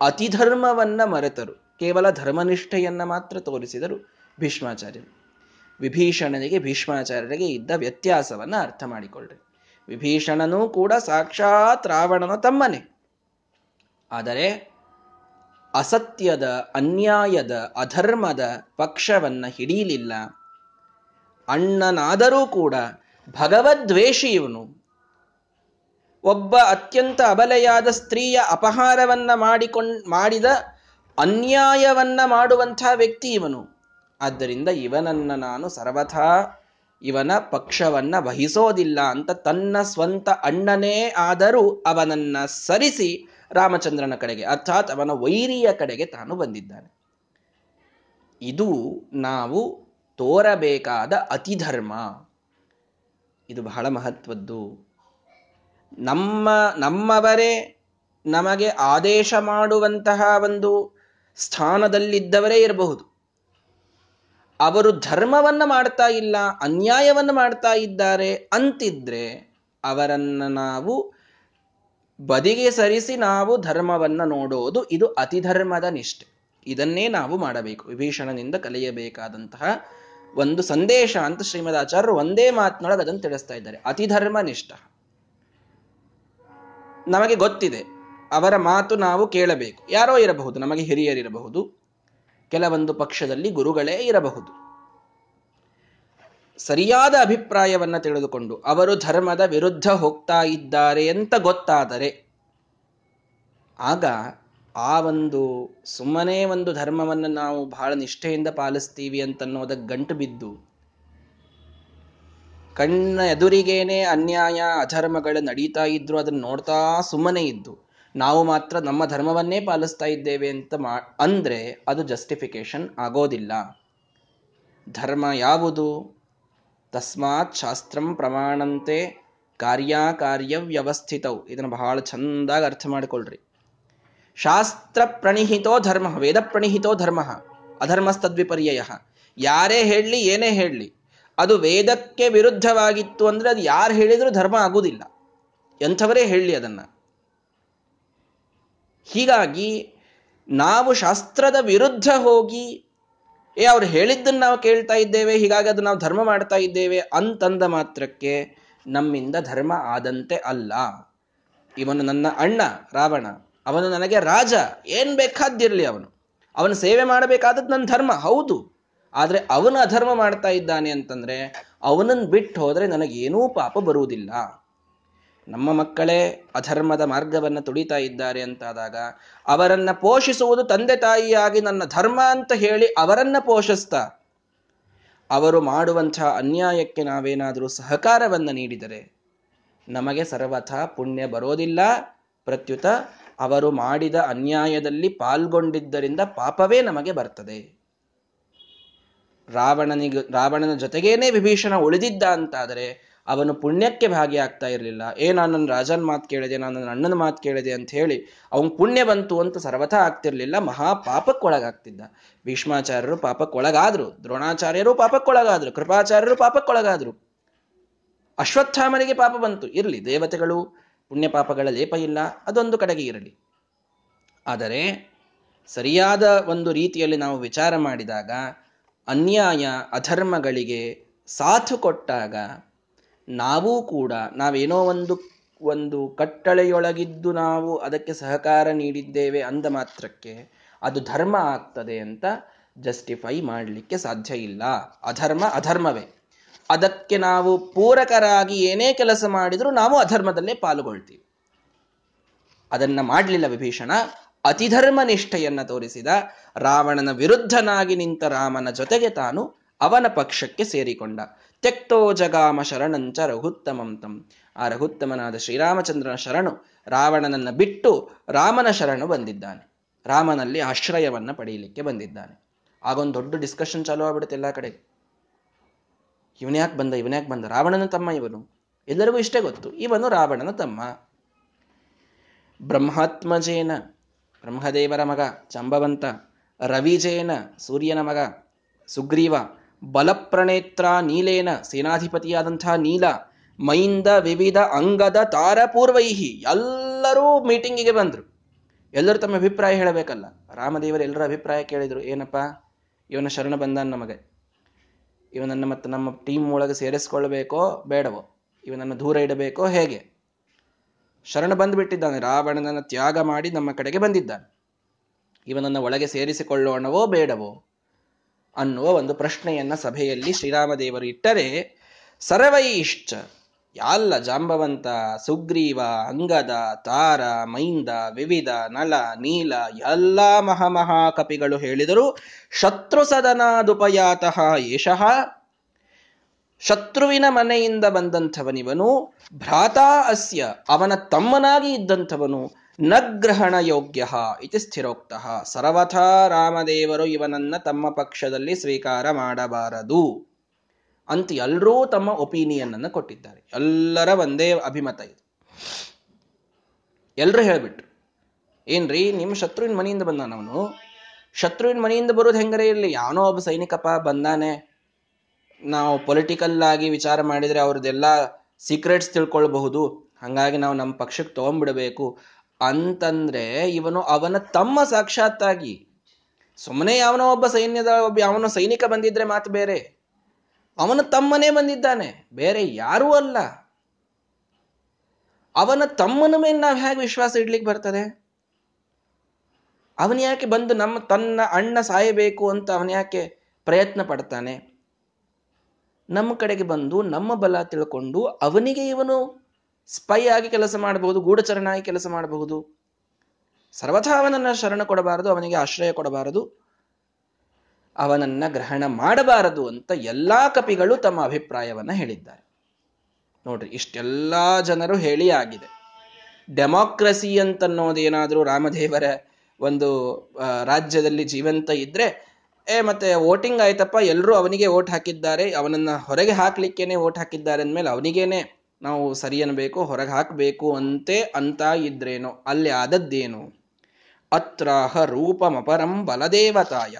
Speaker 1: ಅತಿಧರ್ಮವನ್ನ ಮರೆತರು. ಕೇವಲ ಧರ್ಮನಿಷ್ಠೆಯನ್ನ ಮಾತ್ರ ತೋರಿಸಿದರು ಭೀಷ್ಮಾಚಾರ್ಯರು. ವಿಭೀಷಣನಿಗೆ ಭೀಷ್ಮಾಚಾರ್ಯರಿಗೆ ಇದ್ದ ವ್ಯತ್ಯಾಸವನ್ನ ಅರ್ಥ ಮಾಡಿಕೊಳ್ಳ್ರಿ ವಿಭೀಷಣನೂ ಕೂಡ ಸಾಕ್ಷಾತ್ ರಾವಣನ ತಮ್ಮನೆ. ಆದರೆ ಅಸತ್ಯದ, ಅನ್ಯಾಯದ, ಅಧರ್ಮದ ಪಕ್ಷವನ್ನ ಹಿಡಿಯಲಿಲ್ಲ ಅಣ್ಣನಾದರೂ ಕೂಡ ಭಗವದ್ವೇಷಿ ಇವನು. ಒಬ್ಬ ಅತ್ಯಂತ ಅಬಲೆಯಾದ ಸ್ತ್ರೀಯ ಅಪಹಾರವನ್ನ ಮಾಡಿಕೊಂಡ್, ಮಾಡಿದ ಅನ್ಯಾಯವನ್ನ ಮಾಡುವಂಥ ವ್ಯಕ್ತಿ ಇವನು. ಆದ್ದರಿಂದ ಇವನನ್ನ ನಾನು ಸರ್ವಥಾ ಇವನ ಪಕ್ಷವನ್ನ ವಹಿಸೋದಿಲ್ಲ ಅಂತ ತನ್ನ ಸ್ವಂತ ಅಣ್ಣನೇ ಆದರೂ ಅವನನ್ನ ಸರಿಸಿ ರಾಮಚಂದ್ರನ ಕಡೆಗೆ, ಅರ್ಥಾತ್ ಅವನ ವೈರಿಯ ಕಡೆಗೆ ತಾನು ಬಂದಿದ್ದಾನೆ. ಇದು ನಾವು ತೋರಬೇಕಾದ ಅತಿಧರ್ಮ. ಇದು ಬಹಳ ಮಹತ್ವದ್ದು. ನಮ್ಮ, ನಮ್ಮವರೇ ನಮಗೆ ಆದೇಶ ಮಾಡುವಂತಹ ಒಂದು ಸ್ಥಾನದಲ್ಲಿದ್ದವರೇ ಇರಬಹುದು. ಅವರು ಧರ್ಮವನ್ನು ಮಾಡ್ತಾ ಇಲ್ಲ, ಅನ್ಯಾಯವನ್ನು ಮಾಡ್ತಾ ಇದ್ದಾರೆ ಅಂತಿದ್ರೆ ಅವರನ್ನು ನಾವು ಬದಿಗೆ ಸರಿಸಿ ನಾವು ಧರ್ಮವನ್ನ ನೋಡೋದು ಇದು ಅತಿಧರ್ಮದ ನಿಷ್ಠೆ. ಇದನ್ನೇ ನಾವು ಮಾಡಬೇಕು. ವಿಭೀಷಣನಿಂದ ಕಲಿಯಬೇಕಾದಂತಹ ಒಂದು ಸಂದೇಶ ಅಂತ ಶ್ರೀಮದಾಚಾರ್ಯರು ಒಂದೇ ಮಾತಿನೊಳಗೆ ಅದನ್ನು ತಿಳಿಸ್ತಾ ಇದ್ದಾರೆ. ಅತಿಧರ್ಮ ನಿಷ್ಠ. ನಮಗೆ ಗೊತ್ತಿದೆ. ಅವರ ಮಾತು ನಾವು ಕೇಳಬೇಕು. ಯಾರೋ ಇರಬಹುದು, ನಮಗೆ ಹಿರಿಯರಿರಬಹುದು. ಕೆಲವೊಂದು ಪಕ್ಷದಲ್ಲಿ ಗುರುಗಳೇ ಇರಬಹುದು. ಸರಿಯಾದ ಅಭಿಪ್ರಾಯವನ್ನ ತಿಳಿದುಕೊಂಡು ಅವರು ಧರ್ಮದ ವಿರುದ್ಧ ಹೋಗ್ತಾ ಇದ್ದಾರೆ ಅಂತ ಗೊತ್ತಾದರೆ ಆಗ ಆ ಒಂದು ಸುಮ್ಮನೆ ಒಂದು ಧರ್ಮವನ್ನು ನಾವು ಬಹಳ ನಿಷ್ಠೆಯಿಂದ ಪಾಲಿಸ್ತೀವಿ ಅಂತನ್ನೋದಕ್ಕೆ ಗಂಟು ಬಿದ್ದು ಕಣ್ಣ ಎದುರಿಗೇನೆ ಅನ್ಯಾಯ, ಅಧರ್ಮಗಳು ನಡೀತಾ ಇದ್ರು ಅದನ್ನು ನೋಡ್ತಾ ಸುಮ್ಮನೆ ಇದ್ದು ನಾವು ಮಾತ್ರ ನಮ್ಮ ಧರ್ಮವನ್ನೇ ಪಾಲಿಸ್ತಾ ಇದ್ದೇವೆ ಅಂತ ಮಾ, ಅಂದ್ರೆ ಅದು ಜಸ್ಟಿಫಿಕೇಶನ್ ಆಗೋದಿಲ್ಲ. ಧರ್ಮ ಯಾವುದು? ತಸ್ಮಾತ್ ಶಾಸ್ತ್ರಂ ಪ್ರಮಾಣಂತೆ ಕಾರ್ಯಕಾರ್ಯ ವ್ಯವಸ್ಥಿತವು ಇದನ್ನು ಬಹಳ ಚಂದಾಗಿ ಅರ್ಥ ಮಾಡಿಕೊಳ್ಳ್ರಿ ಶಾಸ್ತ್ರ ಪ್ರಣಿಹಿತೋ ಧರ್ಮ, ವೇದ ಪ್ರಣಿಹಿತೋ ಧರ್ಮ, ಅಧರ್ಮಸ್ತದ್ವಿಪರ್ಯಯ. ಯಾರೇ ಹೇಳಲಿ, ಏನೇ ಹೇಳಲಿ, ಅದು ವೇದಕ್ಕೆ ವಿರುದ್ಧವಾಗಿತ್ತು ಅಂದ್ರೆ ಅದು ಯಾರು ಹೇಳಿದರೂ ಧರ್ಮ ಆಗುವುದಿಲ್ಲ ಎಂಥವರೇ ಹೇಳಲಿ ಅದನ್ನ. ಹೀಗಾಗಿ ನಾವು ಶಾಸ್ತ್ರದ ವಿರುದ್ಧ ಹೋಗಿ ಏ, ಅವ್ರು ಹೇಳಿದ್ದನ್ನು ನಾವು ಕೇಳ್ತಾ ಇದ್ದೇವೆ, ಹೀಗಾಗಿ ಅದು ನಾವು ಧರ್ಮ ಮಾಡ್ತಾ ಇದ್ದೇವೆ ಅಂತಂದ ಮಾತ್ರಕ್ಕೆ ನಮ್ಮಿಂದ ಧರ್ಮ ಆದಂತೆ ಅಲ್ಲ. ಇವನು ನನ್ನ ಅಣ್ಣ, ರಾವಣ. ಅವನು ನನಗೆ ರಾಜ. ಏನ್ ಬೇಕಾದ್ದಿರಲಿ ಅವನು. ಅವನು ಸೇವೆ ಮಾಡಬೇಕಾದದ್ದು ನನ್ನ ಧರ್ಮ, ಹೌದು. ಆದರೆ ಅವನು ಅಧರ್ಮ ಮಾಡ್ತಾ ಇದ್ದಾನೆ ಅಂತಂದ್ರೆ ಅವನನ್ನು ಬಿಟ್ಟು ಹೋದ್ರೆ ನನಗೇನೂ ಪಾಪ ಬರುವುದಿಲ್ಲ. ನಮ್ಮ ಮಕ್ಕಳೇ ಅಧರ್ಮದ ಮಾರ್ಗವನ್ನು ತುಳಿತಾ ಇದ್ದಾರೆ ಅಂತಾದಾಗ ಅವರನ್ನ ಪೋಷಿಸುವುದು ತಂದೆ ತಾಯಿಯಾಗಿ ನನ್ನ ಧರ್ಮ ಅಂತ ಹೇಳಿ ಅವರನ್ನ ಪೋಷಿಸ್ತಾ. ಅವರು ಮಾಡುವಂತಹ ಅನ್ಯಾಯಕ್ಕೆ ನಾವೇನಾದರೂ ಸಹಕಾರವನ್ನು ನೀಡಿದರೆ ನಮಗೆ ಸರ್ವಥ ಪುಣ್ಯ ಬರೋದಿಲ್ಲ. ಪ್ರತ್ಯುತ ಅವರು ಮಾಡಿದ ಅನ್ಯಾಯದಲ್ಲಿ ಪಾಲ್ಗೊಂಡಿದ್ದರಿಂದ ಪಾಪವೇ ನಮಗೆ ಬರ್ತದೆ. ರಾವಣನಿಗ ರಾವಣನ ಜೊತೆಗೇನೆ ವಿಭೀಷಣ ಉಳಿದಿದ್ದ ಅಂತಾದರೆ ಅವನು ಪುಣ್ಯಕ್ಕೆ ಭಾಗಿಯಾಗ್ತಾ ಇರಲಿಲ್ಲ. ಏ, ನಾನು ರಾಜನ ಮಾತು ಕೇಳಿದೆ, ನಾನು ನನ್ನ ಅಣ್ಣನ ಮಾತು ಕೇಳಿದೆ ಅಂತ ಹೇಳಿ ಅವನು ಪುಣ್ಯ ಬಂತು ಅಂತ ಸರ್ವಥಾ ಆಗ್ತಿರ್ಲಿಲ್ಲ. ಮಹಾ ಪಾಪಕ್ಕೊಳಗಾಗ್ತಿದ್ದ ಭೀಷ್ಮಾಚಾರ್ಯರು ಪಾಪಕ್ಕೊಳಗಾದ್ರು, ದ್ರೋಣಾಚಾರ್ಯರು ಪಾಪಕ್ಕೊಳಗಾದ್ರು, ಕೃಪಾಚಾರ್ಯರು ಪಾಪಕ್ಕೊಳಗಾದ್ರು. ಅಶ್ವತ್ಥಾಮನಿಗೆ ಪಾಪ ಬಂತು. ಇರಲಿ, ದೇವತೆಗಳು, ಪುಣ್ಯ ಪಾಪಗಳ ಲೇಪ ಇಲ್ಲ, ಅದೊಂದು ಕಡೆಗೆ ಇರಲಿ. ಆದರೆ ಸರಿಯಾದ ಒಂದು ರೀತಿಯಲ್ಲಿ ನಾವು ವಿಚಾರ ಮಾಡಿದಾಗ, ಅನ್ಯಾಯ, ಅಧರ್ಮಗಳಿಗೆ ಸಾಥು ಕೊಟ್ಟಾಗ ನಾವೂ ಕೂಡ ನಾವೇನೋ ಒಂದು ಒಂದು ಕಟ್ಟಳೆಯೊಳಗಿದ್ದು ನಾವು ಅದಕ್ಕೆ ಸಹಕಾರ ನೀಡಿದ್ದೇವೆ ಅಂದ ಮಾತ್ರಕ್ಕೆ ಅದು ಧರ್ಮ ಆಗ್ತದೆ ಅಂತ ಜಸ್ಟಿಫೈ ಮಾಡಲಿಕ್ಕೆ ಸಾಧ್ಯ ಇಲ್ಲ. ಅಧರ್ಮ ಅಧರ್ಮವೇ. ಅದಕ್ಕೆ ನಾವು ಪೂರಕರಾಗಿ ಏನೇ ಕೆಲಸ ಮಾಡಿದರೂ ನಾವು ಅಧರ್ಮದಲ್ಲೇ ಪಾಲ್ಗೊಳ್ತೀವಿ. ಅದನ್ನ ಮಾಡಲಿಲ್ಲ ವಿಭೀಷಣ. ಅತಿಧರ್ಮ ನಿಷ್ಠೆಯನ್ನು ತೋರಿಸಿದ ರಾವಣನ ವಿರುದ್ಧನಾಗಿ ನಿಂತ ರಾಮನ ಜೊತೆಗೆ ತಾನು ಅವನ ಪಕ್ಷಕ್ಕೆ ಸೇರಿಕೊಂಡ. ತೆಕ್ತೋ ಜಗಾಮ ಶರಣಂಚ ರಘುತ್ತಮಂ ತಂ. ಆ ರಘುತ್ತಮನಾದ ಶ್ರೀರಾಮಚಂದ್ರನ ಶರಣು ರಾವಣನನ್ನ ಬಿಟ್ಟು ರಾಮನ ಶರಣು ಬಂದಿದ್ದಾನೆ. ರಾಮನಲ್ಲಿ ಆಶ್ರಯವನ್ನ ಪಡೆಯಲಿಕ್ಕೆ ಬಂದಿದ್ದಾನೆ. ಆಗೊಂದು ದೊಡ್ಡ ಡಿಸ್ಕಷನ್ ಚಾಲೂ ಆಗ್ಬಿಡುತ್ತೆ ಎಲ್ಲ ಕಡೆ. ಇವನ್ಯಾಕೆ ಬಂದ ಇವನ್ಯಾಕೆ ಬಂದ? ರಾವಣನ ತಮ್ಮ ಇವನು. ಎಲ್ಲರಿಗೂ ಇಷ್ಟೇ ಗೊತ್ತು, ಇವನು ರಾವಣನ ತಮ್ಮ. ಬ್ರಹ್ಮಾತ್ಮಜೇನ, ಬ್ರಹ್ಮದೇವರ ಮಗ ಚಂಬವಂತ, ರವಿಜೇನ, ಸೂರ್ಯನ ಮಗ ಸುಗ್ರೀವ ಬಲಪ್ರಣೇತ್ರ ನೀಲೇನ ಸೇನಾಧಿಪತಿಯಾದಂಥ ನೀಲ ಮೈಂದ ವಿವಿಧ ಅಂಗದ ತಾರಪೂರ್ವೈಹಿ ಎಲ್ಲರೂ ಮೀಟಿಂಗಿಗೆ ಬಂದರು. ಎಲ್ಲರೂ ತಮ್ಮ ಅಭಿಪ್ರಾಯ ಹೇಳಬೇಕಲ್ಲ. ರಾಮದೇವರು ಎಲ್ಲರ ಅಭಿಪ್ರಾಯ ಕೇಳಿದರು, ಏನಪ್ಪ, ಇವನ ಶರಣ ಬಂದ ನಮಗೆ. ಇವನನ್ನು ಮತ್ತು ನಮ್ಮ ಟೀಮ್ ಒಳಗೆ ಸೇರಿಸ್ಕೊಳ್ಬೇಕೋ ಬೇಡವೋ? ಇವನನ್ನು ದೂರ ಇಡಬೇಕೋ ಹೇಗೆ? ಶರಣ ಬಂದುಬಿಟ್ಟಿದ್ದಾನೆ, ರಾವಣನನ್ನು ತ್ಯಾಗ ಮಾಡಿ ನಮ್ಮ ಕಡೆಗೆ ಬಂದಿದ್ದಾನೆ. ಇವನನ್ನು ಒಳಗೆ ಸೇರಿಸಿಕೊಳ್ಳೋಣವೋ ಬೇಡವೋ? ಅನ್ನುವ ಒಂದು ಪ್ರಶ್ನೆಯನ್ನ ಸಭೆಯಲ್ಲಿ ಶ್ರೀರಾಮದೇವರು ಇಟ್ಟರೆ, ಸರ್ವೈಶ್ಚ, ಯಾಲ್ಲ ಜಾಂಬವಂತ, ಸುಗ್ರೀವ, ಅಂಗದ, ತಾರ, ಮೈಂದ, ವಿವಿಧ, ನಳ, ನೀಲ, ಎಲ್ಲ ಮಹಾಮಹಾಕಪಿಗಳು ಹೇಳಿದರು, ಶತ್ರು ಸದನಾದುಪಯಾತಃ ಏಷಃ, ಶತ್ರುವಿನ ಮನೆಯಿಂದ ಬಂದಂಥವನಿವನು, ಭ್ರಾತಾ ಅಸ್ಯ, ಅವನ ತಮ್ಮನಾಗಿ ಇದ್ದಂಥವನು ನಗ್ರಹಣ ಯೋಗ್ಯ ಇತಿ ಸ್ಥಿರೋಕ್ತ. ಸರ್ವಥ ರಾಮದೇವರು ಇವನನ್ನ ತಮ್ಮ ಪಕ್ಷದಲ್ಲಿ ಸ್ವೀಕಾರ ಮಾಡಬಾರದು. ಅಂತ ಎಲ್ಲರೂ ತಮ್ಮ ಒಪಿನಿಯನ್ ಅನ್ನು ಕೊಟ್ಟಿದ್ದಾರೆ. ಎಲ್ಲರ ಒಂದೇ ಅಭಿಮತ ಇದು. ಎಲ್ಲರೂ ಹೇಳ್ಬಿಟ್ರು, ಏನ್ರಿ ನಿಮ್ಮ ಶತ್ರುವಿನ ಮನೆಯಿಂದ ಬಂದಾನವನು ಶತ್ರುವಿನ ಮನೆಯಿಂದ ಬರೋದು ಹೆಂಗರೇ ಇರಲಿ? ಯಾವನೋ ಒಬ್ಬ ಸೈನಿಕಪ್ಪ ಬಂದಾನೆ. ನಾವು ಪೊಲಿಟಿಕಲ್ ಆಗಿ ವಿಚಾರ ಮಾಡಿದ್ರೆ ಅವ್ರದ್ದೆಲ್ಲ ಸೀಕ್ರೆಟ್ಸ್ ತಿಳ್ಕೊಳ್ಬಹುದು. ಹಂಗಾಗಿ ನಾವು ನಮ್ಮ ಪಕ್ಷಕ್ಕೆ ತಗೊಂಡ್ಬಿಡಬೇಕು. ಅಂತಂದ್ರೆ ಇವನು ಅವನ ತಮ್ಮ ಸಾಕ್ಷಾತ್ತಾಗಿ. ಸುಮ್ಮನೆ ಯಾವನೋ ಒಬ್ಬ ಸೈನ್ಯದ ಒಬ್ಬ ಯಾವನೋ ಸೈನಿಕ ಬಂದಿದ್ರೆ ಮಾತು ಬೇರೆ. ಅವನ ತಮ್ಮನೇ ಬಂದಿದ್ದಾನೆ. ಬೇರೆ ಯಾರೂ ಅಲ್ಲ. ಅವನ ತಮ್ಮನ ಮೇಲೆ ನಾವು ಹೇಗೆ ವಿಶ್ವಾಸ ಇಡ್ಲಿಕ್ಕೆ ಬರ್ತದೆ? ಅವನ ಯಾಕೆ ಬಂದು ನಮ್ಮ ತನ್ನ ಅಣ್ಣ ಸಾಯಬೇಕು ಅಂತ ಅವನ ಯಾಕೆ ಪ್ರಯತ್ನ ಪಡ್ತಾನೆ? ನಮ್ಮ ಕಡೆಗೆ ಬಂದು ನಮ್ಮ ಬಲ ತಿಳ್ಕೊಂಡು ಅವನಿಗೆ ಇವನು ಸ್ಪೈ ಆಗಿ ಕೆಲಸ ಮಾಡಬಹುದು ಗೂಢಚರಣಾಗಿ ಕೆಲಸ ಮಾಡಬಹುದು. ಸರ್ವಥಾ ಅವನನ್ನ ಶರಣ ಕೊಡಬಾರದು, ಅವನಿಗೆ ಆಶ್ರಯ ಕೊಡಬಾರದು. ಅವನನ್ನ ಗ್ರಹಣ ಮಾಡಬಾರದು ಅಂತ ಎಲ್ಲಾ ಕಪಿಗಳು ತಮ್ಮ ಅಭಿಪ್ರಾಯವನ್ನ ಹೇಳಿದ್ದಾರೆ. ನೋಡ್ರಿ, ಇಷ್ಟೆಲ್ಲಾ ಜನರು ಹೇಳಿ ಆಗಿದೆ. ಡೆಮಾಕ್ರಸಿ ಅಂತನ್ನೋದೇನಾದ್ರೂ ರಾಮದೇವರ ಒಂದು ರಾಜ್ಯದಲ್ಲಿ ಜೀವಂತ ಇದ್ರೆ, ಏ, ಮತ್ತೆ ವೋಟಿಂಗ್ ಆಯ್ತಪ್ಪ ಎಲ್ಲರೂ ಅವನಿಗೆ ವೋಟ್ ಹಾಕಿದ್ದಾರೆ, ಅವನನ್ನ ಹೊರಗೆ ಹಾಕ್ಲಿಕ್ಕೇನೆ ವೋಟ್ ಹಾಕಿದ್ದಾರೆ ಅಂದಮೇಲೆ ಅವನಿಗೇನೆ ನಾವು ಸರಿ ಅನ್ಬೇಕು ಹೊರಗೆ ಹಾಕಬೇಕು ಅಂತೆ ಅಂತ ಇದ್ರೇನು ಅಲ್ಲಿ ಆದದ್ದೇನು? ಅತ್ರಾಹ ರೂಪಮಪರಂ ಬಲದೇವತಾಯ.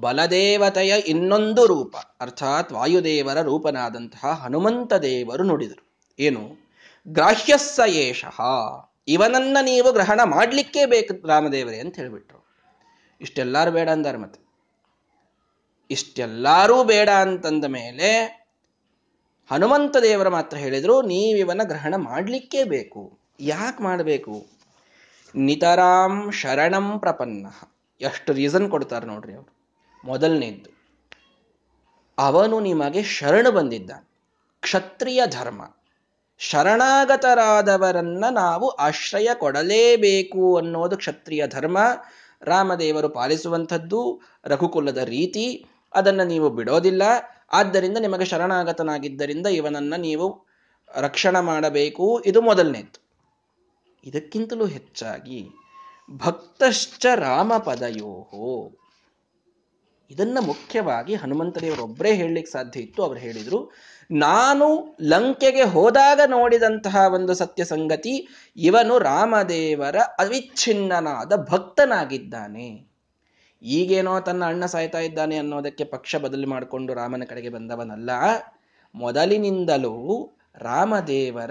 Speaker 1: ಬಲದೇವತೆಯ ಇನ್ನೊಂದು ರೂಪ, ಅರ್ಥಾತ್ ವಾಯುದೇವರ ರೂಪನಾದಂತಹ ಹನುಮಂತ ದೇವರು ನುಡಿದರು. ಏನು? ಗ್ರಾಹ್ಯಸ್ಸ ಏಷ, ಇವನನ್ನ ನೀವು ಗ್ರಹಣ ಮಾಡ್ಲಿಕ್ಕೆ ಬೇಕು ರಾಮದೇವರೇ ಅಂತ ಹೇಳಿಬಿಟ್ರು. ಇಷ್ಟೆಲ್ಲಾರು ಬೇಡ ಅಂದಾರ ಮತ್ತೆ. ಇಷ್ಟೆಲ್ಲಾರೂ ಬೇಡ ಅಂತಂದ ಮೇಲೆ ಹನುಮಂತ ದೇವರ ಮಾತ್ರ ಹೇಳಿದ್ರು ನೀವಿವನ ಗ್ರಹಣ ಮಾಡಲಿಕ್ಕೇ ಬೇಕು. ಯಾಕೆ ಮಾಡಬೇಕು? ನಿತರಾಂ ಶರಣಂ ಪ್ರಪನ್ನ. ಎಷ್ಟು ರೀಸನ್ ಕೊಡ್ತಾರೆ ನೋಡ್ರಿ ಅವರು. ಮೊದಲನೇದ್ದು, ಅವನು ನಿಮಗೆ ಶರಣು ಬಂದಿದ್ದ ಕ್ಷತ್ರಿಯ ಧರ್ಮ. ಶರಣಾಗತರಾದವರನ್ನ ನಾವು ಆಶ್ರಯ ಕೊಡಲೇಬೇಕು ಅನ್ನೋದು ಕ್ಷತ್ರಿಯ ಧರ್ಮ. ರಾಮದೇವರು ಪಾಲಿಸುವಂಥದ್ದು, ರಘುಕುಲದ ರೀತಿ. ಅದನ್ನು ನೀವು ಬಿಡೋದಿಲ್ಲ. ಆದ್ದರಿಂದ ನಿಮಗೆ ಶರಣಾಗತನಾಗಿದ್ದರಿಂದ ಇವನನ್ನು ನೀವು ರಕ್ಷಣೆ ಮಾಡಬೇಕು. ಇದು ಮೊದಲನೇದು. ಇದಕ್ಕಿಂತಲೂ ಹೆಚ್ಚಾಗಿ ಭಕ್ತಶ್ಚ ರಾಮ ಪದಯೋಹೋ ಇದನ್ನ ಮುಖ್ಯವಾಗಿ ಹನುಮಂತದೇವರೊಬ್ಬರೇ ಹೇಳಲಿಕ್ಕೆ ಸಾಧ್ಯ ಇತ್ತು. ಅವರು ಹೇಳಿದರು, ನಾನು ಲಂಕೆಗೆ ಹೋದಾಗ ನೋಡಿದಂತಹ ಒಂದು ಸತ್ಯ ಸಂಗತಿ, ಇವನು ರಾಮದೇವರ ಅವಿಚ್ಛಿನ್ನನಾದ ಭಕ್ತನಾಗಿದ್ದಾನೆ. ಈಗೇನೋ ತನ್ನ ಅಣ್ಣ ಸಾಯ್ತಾ ಇದ್ದಾನೆ ಅನ್ನೋದಕ್ಕೆ ಪಕ್ಷ ಬದಲಿ ಮಾಡಿಕೊಂಡು ರಾಮನ ಕಡೆಗೆ ಬಂದವನಲ್ಲ. ಮೊದಲಿನಿಂದಲೂ ರಾಮದೇವರ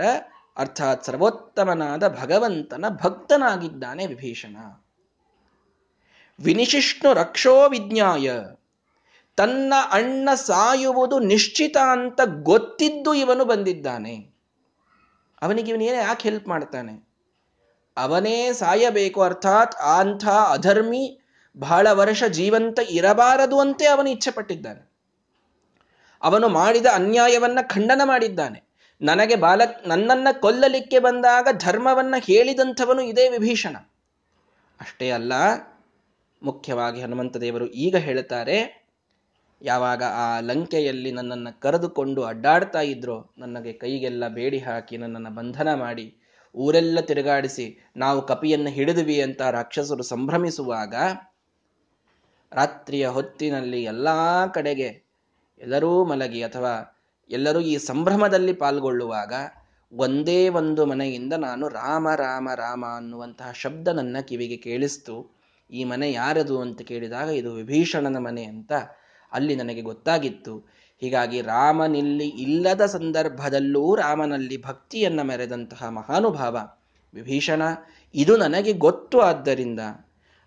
Speaker 1: ಅರ್ಥಾತ್ ಸರ್ವೋತ್ತಮನಾದ ಭಗವಂತನ ಭಕ್ತನಾಗಿದ್ದಾನೆ ವಿಭೀಷಣ. ವಿನಿಶಿಷ್ಣು ರಕ್ಷೋ ವಿಜ್ಞಾಯ. ತನ್ನ ಅಣ್ಣ ಸಾಯುವುದು ನಿಶ್ಚಿತ ಅಂತ ಗೊತ್ತಿದ್ದು ಇವನು ಬಂದಿದ್ದಾನೆ. ಅವನಿಗೆ ಇವನೇನೇ ಯಾಕೆ ಹೆಲ್ಪ್ ಮಾಡ್ತಾನೆ? ಅವನೇ ಸಾಯಬೇಕು ಅರ್ಥಾತ್ ಅಂಥ ಅಧರ್ಮಿ ಬಹಳ ವರ್ಷ ಜೀವಂತ ಇರಬಾರದು ಅಂತೆ ಅವನು ಇಚ್ಛೆ ಪಟ್ಟಿದ್ದಾನೆ ಅವನು ಮಾಡಿದ ಅನ್ಯಾಯವನ್ನ ಖಂಡನ ಮಾಡಿದ್ದಾನೆ. ನನಗೆ ಬಾಲ, ನನ್ನನ್ನ ಕೊಲ್ಲಲಿಕ್ಕೆ ಬಂದಾಗ ಧರ್ಮವನ್ನ ಹೇಳಿದಂಥವನು ಇದೇ ವಿಭೀಷಣ. ಅಷ್ಟೇ ಅಲ್ಲ, ಮುಖ್ಯವಾಗಿ ಹನುಮಂತ ದೇವರು ಈಗ ಹೇಳುತ್ತಾರೆ, ಯಾವಾಗ ಆ ಲಂಕೆಯಲ್ಲಿ ನನ್ನನ್ನು ಕರೆದುಕೊಂಡು ಅಡ್ಡಾಡ್ತಾ ಇದ್ರು, ನನಗೆ ಕೈಗೆಲ್ಲ ಬೇಡಿ ಹಾಕಿ ನನ್ನನ್ನು ಬಂಧನ ಮಾಡಿ, ಊರೆಲ್ಲ ತಿರುಗಾಡಿಸಿ, ನಾವು ಕಪಿಯನ್ನು ಹಿಡಿದ್ವಿ ಅಂತ ರಾಕ್ಷಸರು ಸಂಭ್ರಮಿಸುವಾಗ ರಾತ್ರಿಯ ಹೊತ್ತಿನಲ್ಲಿ ಎಲ್ಲ ಕಡೆಗೆ ಎಲ್ಲರೂ ಮಲಗಿ ಅಥವಾ ಎಲ್ಲರೂ ಈ ಸಂಭ್ರಮದಲ್ಲಿ ಪಾಲ್ಗೊಳ್ಳುವಾಗ ಒಂದೇ ಒಂದು ಮನೆಯಿಂದ ನಾನು ರಾಮ ರಾಮ ರಾಮ ಅನ್ನುವಂತಹ ಶಬ್ದ ನನ್ನ ಕಿವಿಗೆ ಕೇಳಿಸ್ತು. ಈ ಮನೆ ಯಾರದು ಅಂತ ಕೇಳಿದಾಗ ಇದು ವಿಭೀಷಣನ ಮನೆ ಅಂತ ಅಲ್ಲಿ ನನಗೆ ಗೊತ್ತಾಗಿತ್ತು. ಹೀಗಾಗಿ ರಾಮನಿಲ್ಲಿ ಇಲ್ಲದ ಸಂದರ್ಭದಲ್ಲೂ ರಾಮನಲ್ಲಿ ಭಕ್ತಿಯನ್ನ ಮೆರೆದಂತಹ ಮಹಾನುಭಾವ ವಿಭೀಷಣ, ಇದು ನನಗೆ ಗೊತ್ತು ಆದ್ದರಿಂದ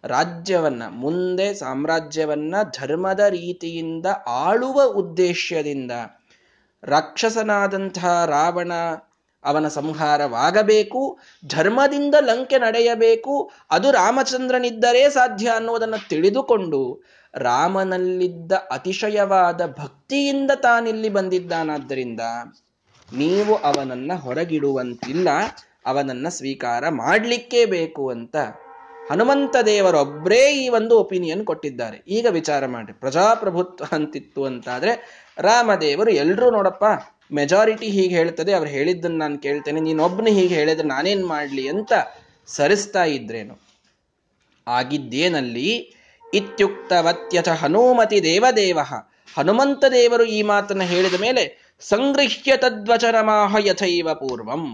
Speaker 1: ರಾಜ್ಯವನ್ನ, ಮುಂದೆ ಸಾಮ್ರಾಜ್ಯವನ್ನ ಧರ್ಮದ ರೀತಿಯಿಂದ ಆಳುವ ಉದ್ದೇಶದಿಂದ ರಾಕ್ಷಸನಾದಂತಹ ರಾವಣ ಅವನ ಸಂಹಾರವಾಗಬೇಕು, ಧರ್ಮದಿಂದ ಲಂಕೆ ನಡೆಯಬೇಕು, ಅದು ರಾಮಚಂದ್ರನಿದ್ದರೆ ಸಾಧ್ಯ ಅನ್ನುವುದನ್ನು ತಿಳಿದುಕೊಂಡು ರಾಮನಲ್ಲಿದ್ದ ಅತಿಶಯವಾದ ಭಕ್ತಿಯಿಂದ ತಾನಿಲ್ಲಿ ಬಂದಿದ್ದಾನಾದ್ದರಿಂದ ನೀವು ಅವನನ್ನ ಹೊರಗಿಡುವಂತಿಲ್ಲ, ಅವನನ್ನ ಸ್ವೀಕಾರ ಮಾಡಲಿಕ್ಕೇ ಬೇಕು ಅಂತ ಹನುಮಂತ ದೇವರೊಬ್ಬರೇ ಈ ಒಂದು ಒಪಿನಿಯನ್ ಕೊಟ್ಟಿದ್ದಾರೆ. ಈಗ ವಿಚಾರ ಮಾಡಿ. ಪ್ರಜಾಪ್ರಭುತ್ವ ಅಂತಿತ್ತು ಅಂತಾದ್ರೆ ರಾಮದೇವರು ಎಲ್ಲರೂ ನೋಡಪ್ಪ ಮೆಜಾರಿಟಿ ಹೀಗೆ ಹೇಳ್ತದೆ, ಅವ್ರು ಹೇಳಿದ್ದನ್ನು ನಾನು ಕೇಳ್ತೇನೆ ನೀನೊಬ್ಬನೇ ಹೀಗೆ ಹೇಳಿದ್ರೆ ನಾನೇನ್ ಮಾಡಲಿ ಅಂತ ಸರಿಸ್ತಾ ಇದ್ರೇನು? ಆಗಿದ್ದೇನಲ್ಲಿ ಇತ್ಯುಕ್ತವತ್ಯಚ ಹನುಮತಿ ದೇವದೇವ. ಹನುಮಂತ ದೇವರು ಈ ಮಾತನ್ನು ಹೇಳಿದ ಮೇಲೆ ಸಂಗೃಹ್ಯ ತದ್ವಚನಮಾಹ ಯಥೈವ ಪೂರ್ವಂ.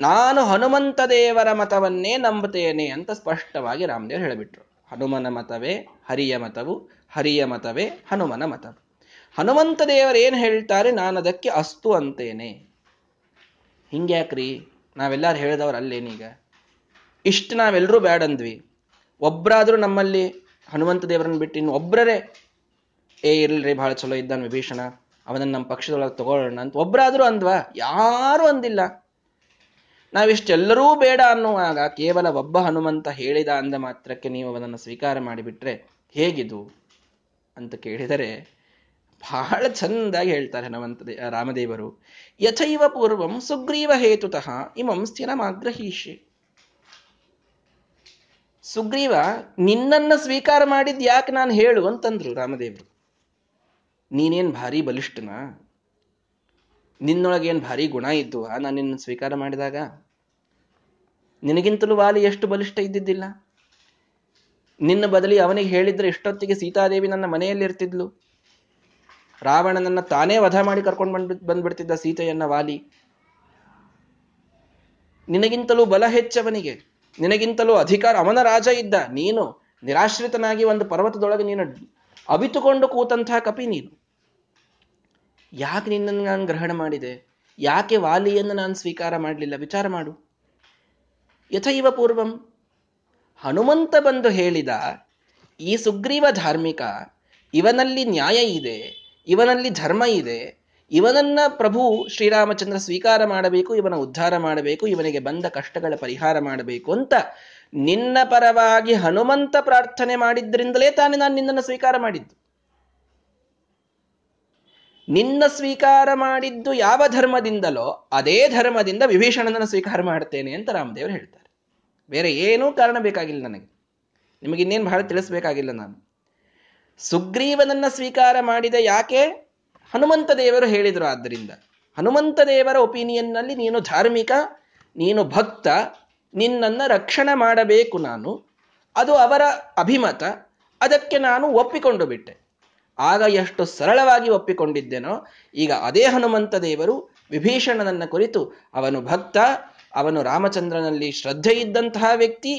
Speaker 1: ನಾನು ಹನುಮಂತ ದೇವರ ಮತವನ್ನೇ ನಂಬುತ್ತೇನೆ ಅಂತ ಸ್ಪಷ್ಟವಾಗಿ ರಾಮದೇವರು ಹೇಳಿಬಿಟ್ರು. ಹನುಮನ ಮತವೇ ಹರಿಯ ಮತವು, ಹರಿಯ ಮತವೇ ಹನುಮನ ಮತವು. ಹನುಮಂತ ದೇವರು ಏನು ಹೇಳ್ತಾರೆ? ನಾನು ಅದಕ್ಕೆ ಅಸ್ತು ಅಂತೇನೆ. ಹಿಂಗ್ಯಾಕ್ರಿ? ನಾವೆಲ್ಲರೂ ಹೇಳಿದವ್ರು ಅಲ್ಲೇನೀಗ ಇಷ್ಟು ನಾವೆಲ್ಲರೂ ಬ್ಯಾಡಂದ್ವಿ. ಒಬ್ಬರಾದರೂ ನಮ್ಮಲ್ಲಿ ಹನುಮಂತ ದೇವರನ್ನ ಬಿಟ್ಟು ಇನ್ನು ಒಬ್ಬರೇ ಏ ಇರ್ಲ್ರಿ ಬಹಳ ಚಲೋ ಇದ್ದಾನೆ ವಿಭೀಷಣ, ಅವನನ್ನು ನಮ್ಮ ಪಕ್ಷದೊಳಗೆ ತಗೊಳ್ಳೋಣ ಅಂತ ಒಬ್ಬರಾದರೂ ಅಂದ್ವಾ? ಯಾರೂ ಅಂದಿಲ್ಲ. ನಾವಿಷ್ಟೆಲ್ಲರೂ ಬೇಡ ಅನ್ನುವಾಗ ಕೇವಲ ಒಬ್ಬ ಹನುಮಂತ ಹೇಳಿದ ಅಂದ ಮಾತ್ರಕ್ಕೆ ನೀವು ಅದನ್ನು ಸ್ವೀಕಾರ ಮಾಡಿಬಿಟ್ರೆ ಹೇಗಿದು ಅಂತ ಕೇಳಿದರೆ ಬಹಳ ಚಂದಾಗಿ ಹೇಳ್ತಾರೆ ಹನುಮಂತ ರಾಮದೇವರು. ಯಥೈವ ಪೂರ್ವಂ ಸುಗ್ರೀವ ಹೇತುತಃ ಇಮಂ ಸ್ಥಿರಮಾಗ್ರಹೀಶಿ. ಸುಗ್ರೀವ, ನಿನ್ನನ್ನ ಸ್ವೀಕಾರ ಮಾಡಿದ್ ಯಾಕೆ ನಾನು ಹೇಳು ಅಂತಂದ್ರು ರಾಮದೇವರು. ನೀನೇನ್ ಭಾರಿ ಬಲಿಷ್ಠನ? ನಿನ್ನೊಳಗೇನ್ ಭಾರಿ ಗುಣ ಇದ್ದು ನಾನು ನಿನ್ನ ಸ್ವೀಕಾರ ಮಾಡಿದಾಗ ನಿನಗಿಂತಲೂ ವಾಲಿ ಎಷ್ಟು ಬಲಿಷ್ಠ ಇದ್ದಿದ್ದಿಲ್ಲ? ನಿನ್ನ ಬದಲಿ ಅವನಿಗೆ ಹೇಳಿದ್ರೆ ಎಷ್ಟೊತ್ತಿಗೆ ಸೀತಾದೇವಿ ನನ್ನ ಮನೆಯಲ್ಲಿ ಇರ್ತಿದ್ಲು ರಾವಣನನ್ನ ತಾನೇ ವಧ ಮಾಡಿ ಕರ್ಕೊಂಡು ಬಂದ್ ಬಂದ್ಬಿಡ್ತಿದ್ದ ಸೀತೆಯನ್ನ ವಾಲಿ. ನಿನಗಿಂತಲೂ ಬಲ ಹೆಚ್ಚವನಿಗೆ, ನಿನಗಿಂತಲೂ ಅಧಿಕಾರ ಅವನ ರಾಜ ಇದ್ದ ನೀನು ನಿರಾಶ್ರಿತನಾಗಿ ಒಂದು ಪರ್ವತದೊಳಗೆ ನೀನು ಅವಿತುಕೊಂಡು ಕೂತಂತಹ ಕಪಿ ನೀನು. ಯಾಕೆ ನಿನ್ನನ್ನು ನಾನು ಗ್ರಹಣ ಮಾಡಿದೆ? ಯಾಕೆ ವಾಲಿಯನ್ನು ನಾನು ಸ್ವೀಕಾರ ಮಾಡಲಿಲ್ಲ? ವಿಚಾರ ಮಾಡು. ಯಥೈವ ಪೂರ್ವಂ. ಹನುಮಂತ ಬಂದು ಹೇಳಿದ, ಈ ಸುಗ್ರೀವ ಧಾರ್ಮಿಕ, ಇವನಲ್ಲಿ ನ್ಯಾಯ ಇದೆ, ಇವನಲ್ಲಿ ಧರ್ಮ ಇದೆ, ಇವನನ್ನ ಪ್ರಭು ಶ್ರೀರಾಮಚಂದ್ರ ಸ್ವೀಕಾರ ಮಾಡಬೇಕು, ಇವನ ಉದ್ಧಾರ ಮಾಡಬೇಕು, ಇವನಿಗೆ ಬಂದ ಕಷ್ಟಗಳ ಪರಿಹಾರ ಮಾಡಬೇಕು ಅಂತ ನಿನ್ನ ಪರವಾಗಿ ಹನುಮಂತ ಪ್ರಾರ್ಥನೆ ಮಾಡಿದ್ರಿಂದಲೇ ತಾನೇ ನಾನು ನಿನ್ನನ್ನು ಸ್ವೀಕಾರ ಮಾಡಿದ್ದು. ನಿನ್ನ ಸ್ವೀಕಾರ ಮಾಡಿದ್ದು ಯಾವ ಧರ್ಮದಿಂದಲೋ ಅದೇ ಧರ್ಮದಿಂದ ವಿಭೀಷಣನನ್ನು ಸ್ವೀಕಾರ ಮಾಡ್ತೇನೆ ಅಂತ ರಾಮದೇವರು ಹೇಳ್ತಾರೆ. ಬೇರೆ ಏನೂ ಕಾರಣ ಬೇಕಾಗಿಲ್ಲ ನನಗೆ. ನಿಮಗೆ ಇನ್ನೇನು ಬಹಳ ತಿಳಿಸ್ಬೇಕಾಗಿಲ್ಲ ನಾನು. ಸುಗ್ರೀವನನ್ನ ಸ್ವೀಕಾರ ಮಾಡಿದ ಯಾಕೆ? ಹನುಮಂತ ದೇವರು ಹೇಳಿದರು ಆದ್ದರಿಂದ. ಹನುಮಂತ ದೇವರ ಒಪಿನಿಯನ್ನಲ್ಲಿ ನೀನು ಧಾರ್ಮಿಕ, ನೀನು ಭಕ್ತ, ನಿನ್ನನ್ನು ರಕ್ಷಣೆ ಮಾಡಬೇಕು ನಾನು. ಅದು ಅವರ ಅಭಿಮತ. ಅದಕ್ಕೆ ನಾನು ಒಪ್ಪಿಕೊಂಡು ಬಿಟ್ಟೆ. ಆಗ ಎಷ್ಟು ಸರಳವಾಗಿ ಒಪ್ಪಿಕೊಂಡಿದ್ದೇನೋ, ಈಗ ಅದೇ ಹನುಮಂತ ದೇವರು ವಿಭೀಷಣನನ್ನ ಕುರಿತು ಅವನು ಭಕ್ತ, ಅವನು ರಾಮಚಂದ್ರನಲ್ಲಿ ಶ್ರದ್ಧೆ ಇದ್ದಂತಹ ವ್ಯಕ್ತಿ,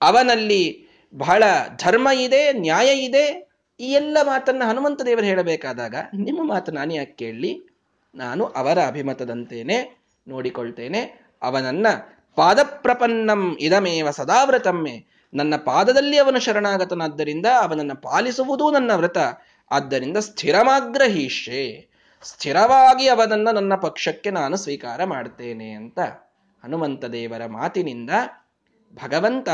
Speaker 1: ಅವನಲ್ಲಿ ಬಹಳ ಧರ್ಮ ಇದೆ, ನ್ಯಾಯ ಇದೆ, ಈ ಎಲ್ಲ ಮಾತನ್ನ ಹನುಮಂತ ದೇವರು ಹೇಳಬೇಕಾದಾಗ ನಿಮ್ಮ ಮಾತು ನಾನು ಯಾಕೆ ಕೇಳಲಿ? ನಾನು ಅವರ ಅಭಿಮತದಂತೇನೆ ನೋಡಿಕೊಳ್ತೇನೆ, ಅವನನ್ನ ಪಾದಪ್ರಪನ್ನಂ ಇದಮೇವ ಸದಾವ್ರತಮ್ಮೆ ನನ್ನ ಪಾದದಲ್ಲಿ ಅವನು ಶರಣಾಗತನಾದ್ದರಿಂದ ಅವನನ್ನು ಪಾಲಿಸುವುದೂ ನನ್ನ ವ್ರತ. ಆದ್ದರಿಂದ ಸ್ಥಿರಮಾಗ್ರಹೀಶೆ, ಸ್ಥಿರವಾಗಿ ಅವನನ್ನು ನನ್ನ ಪಕ್ಷಕ್ಕೆ ನಾನು ಸ್ವೀಕಾರ ಮಾಡ್ತೇನೆ ಅಂತ ಹನುಮಂತ ದೇವರ ಮಾತಿನಿಂದ ಭಗವಂತ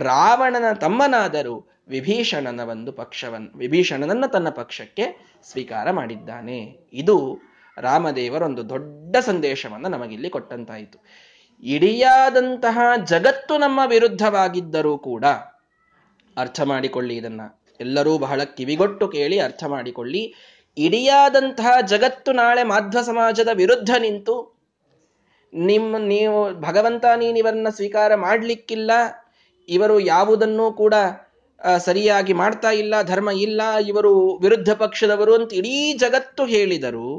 Speaker 1: ರಾವಣನ ತಮ್ಮನಾದರೂ ವಿಭೀಷಣನ ಒಂದು ಪಕ್ಷವನ್ನು ವಿಭೀಷಣನನ್ನು ತನ್ನ ಪಕ್ಷಕ್ಕೆ ಸ್ವೀಕಾರ ಮಾಡಿದ್ದಾನೆ. ಇದು ರಾಮದೇವರೊಂದು ದೊಡ್ಡ ಸಂದೇಶವನ್ನು ನಮಗಿಲ್ಲಿ ಕೊಟ್ಟಂತಾಯಿತು. ಇಡಿಯಾದಂತಹ ಜಗತ್ತು ನಮ್ಮ ವಿರುದ್ಧವಾಗಿದ್ದರೂ ಕೂಡ ಅರ್ಥ ಮಾಡಿಕೊಳ್ಳಿ ಇದನ್ನ. ಎಲ್ಲರೂ ಬಹಳ ಕಿವಿಗೊಟ್ಟು ಕೇಳಿ ಅರ್ಥ ಮಾಡಿಕೊಳ್ಳಿ. ಇಡಿಯಾದಂತಹ ಜಗತ್ತು ನಾಳೆ ಮಾಧ್ವ ಸಮಾಜದ ವಿರುದ್ಧ ನಿಂತು ನಿಮ್ಮ ನೀವು ಭಗವಂತ ನೀನಿವರನ್ನ ಸ್ವೀಕಾರ ಮಾಡಲಿಕ್ಕಿಲ್ಲ, ಇವರು ಯಾವುದನ್ನೂ ಕೂಡ ಸರಿಯಾಗಿ ಮಾಡ್ತಾ ಇಲ್ಲ, ಧರ್ಮ ಇಲ್ಲ, ಇವರು ವಿರುದ್ಧ ಪಕ್ಷದವರು ಅಂತ ಇಡೀ ಜಗತ್ತು ಹೇಳಿದರು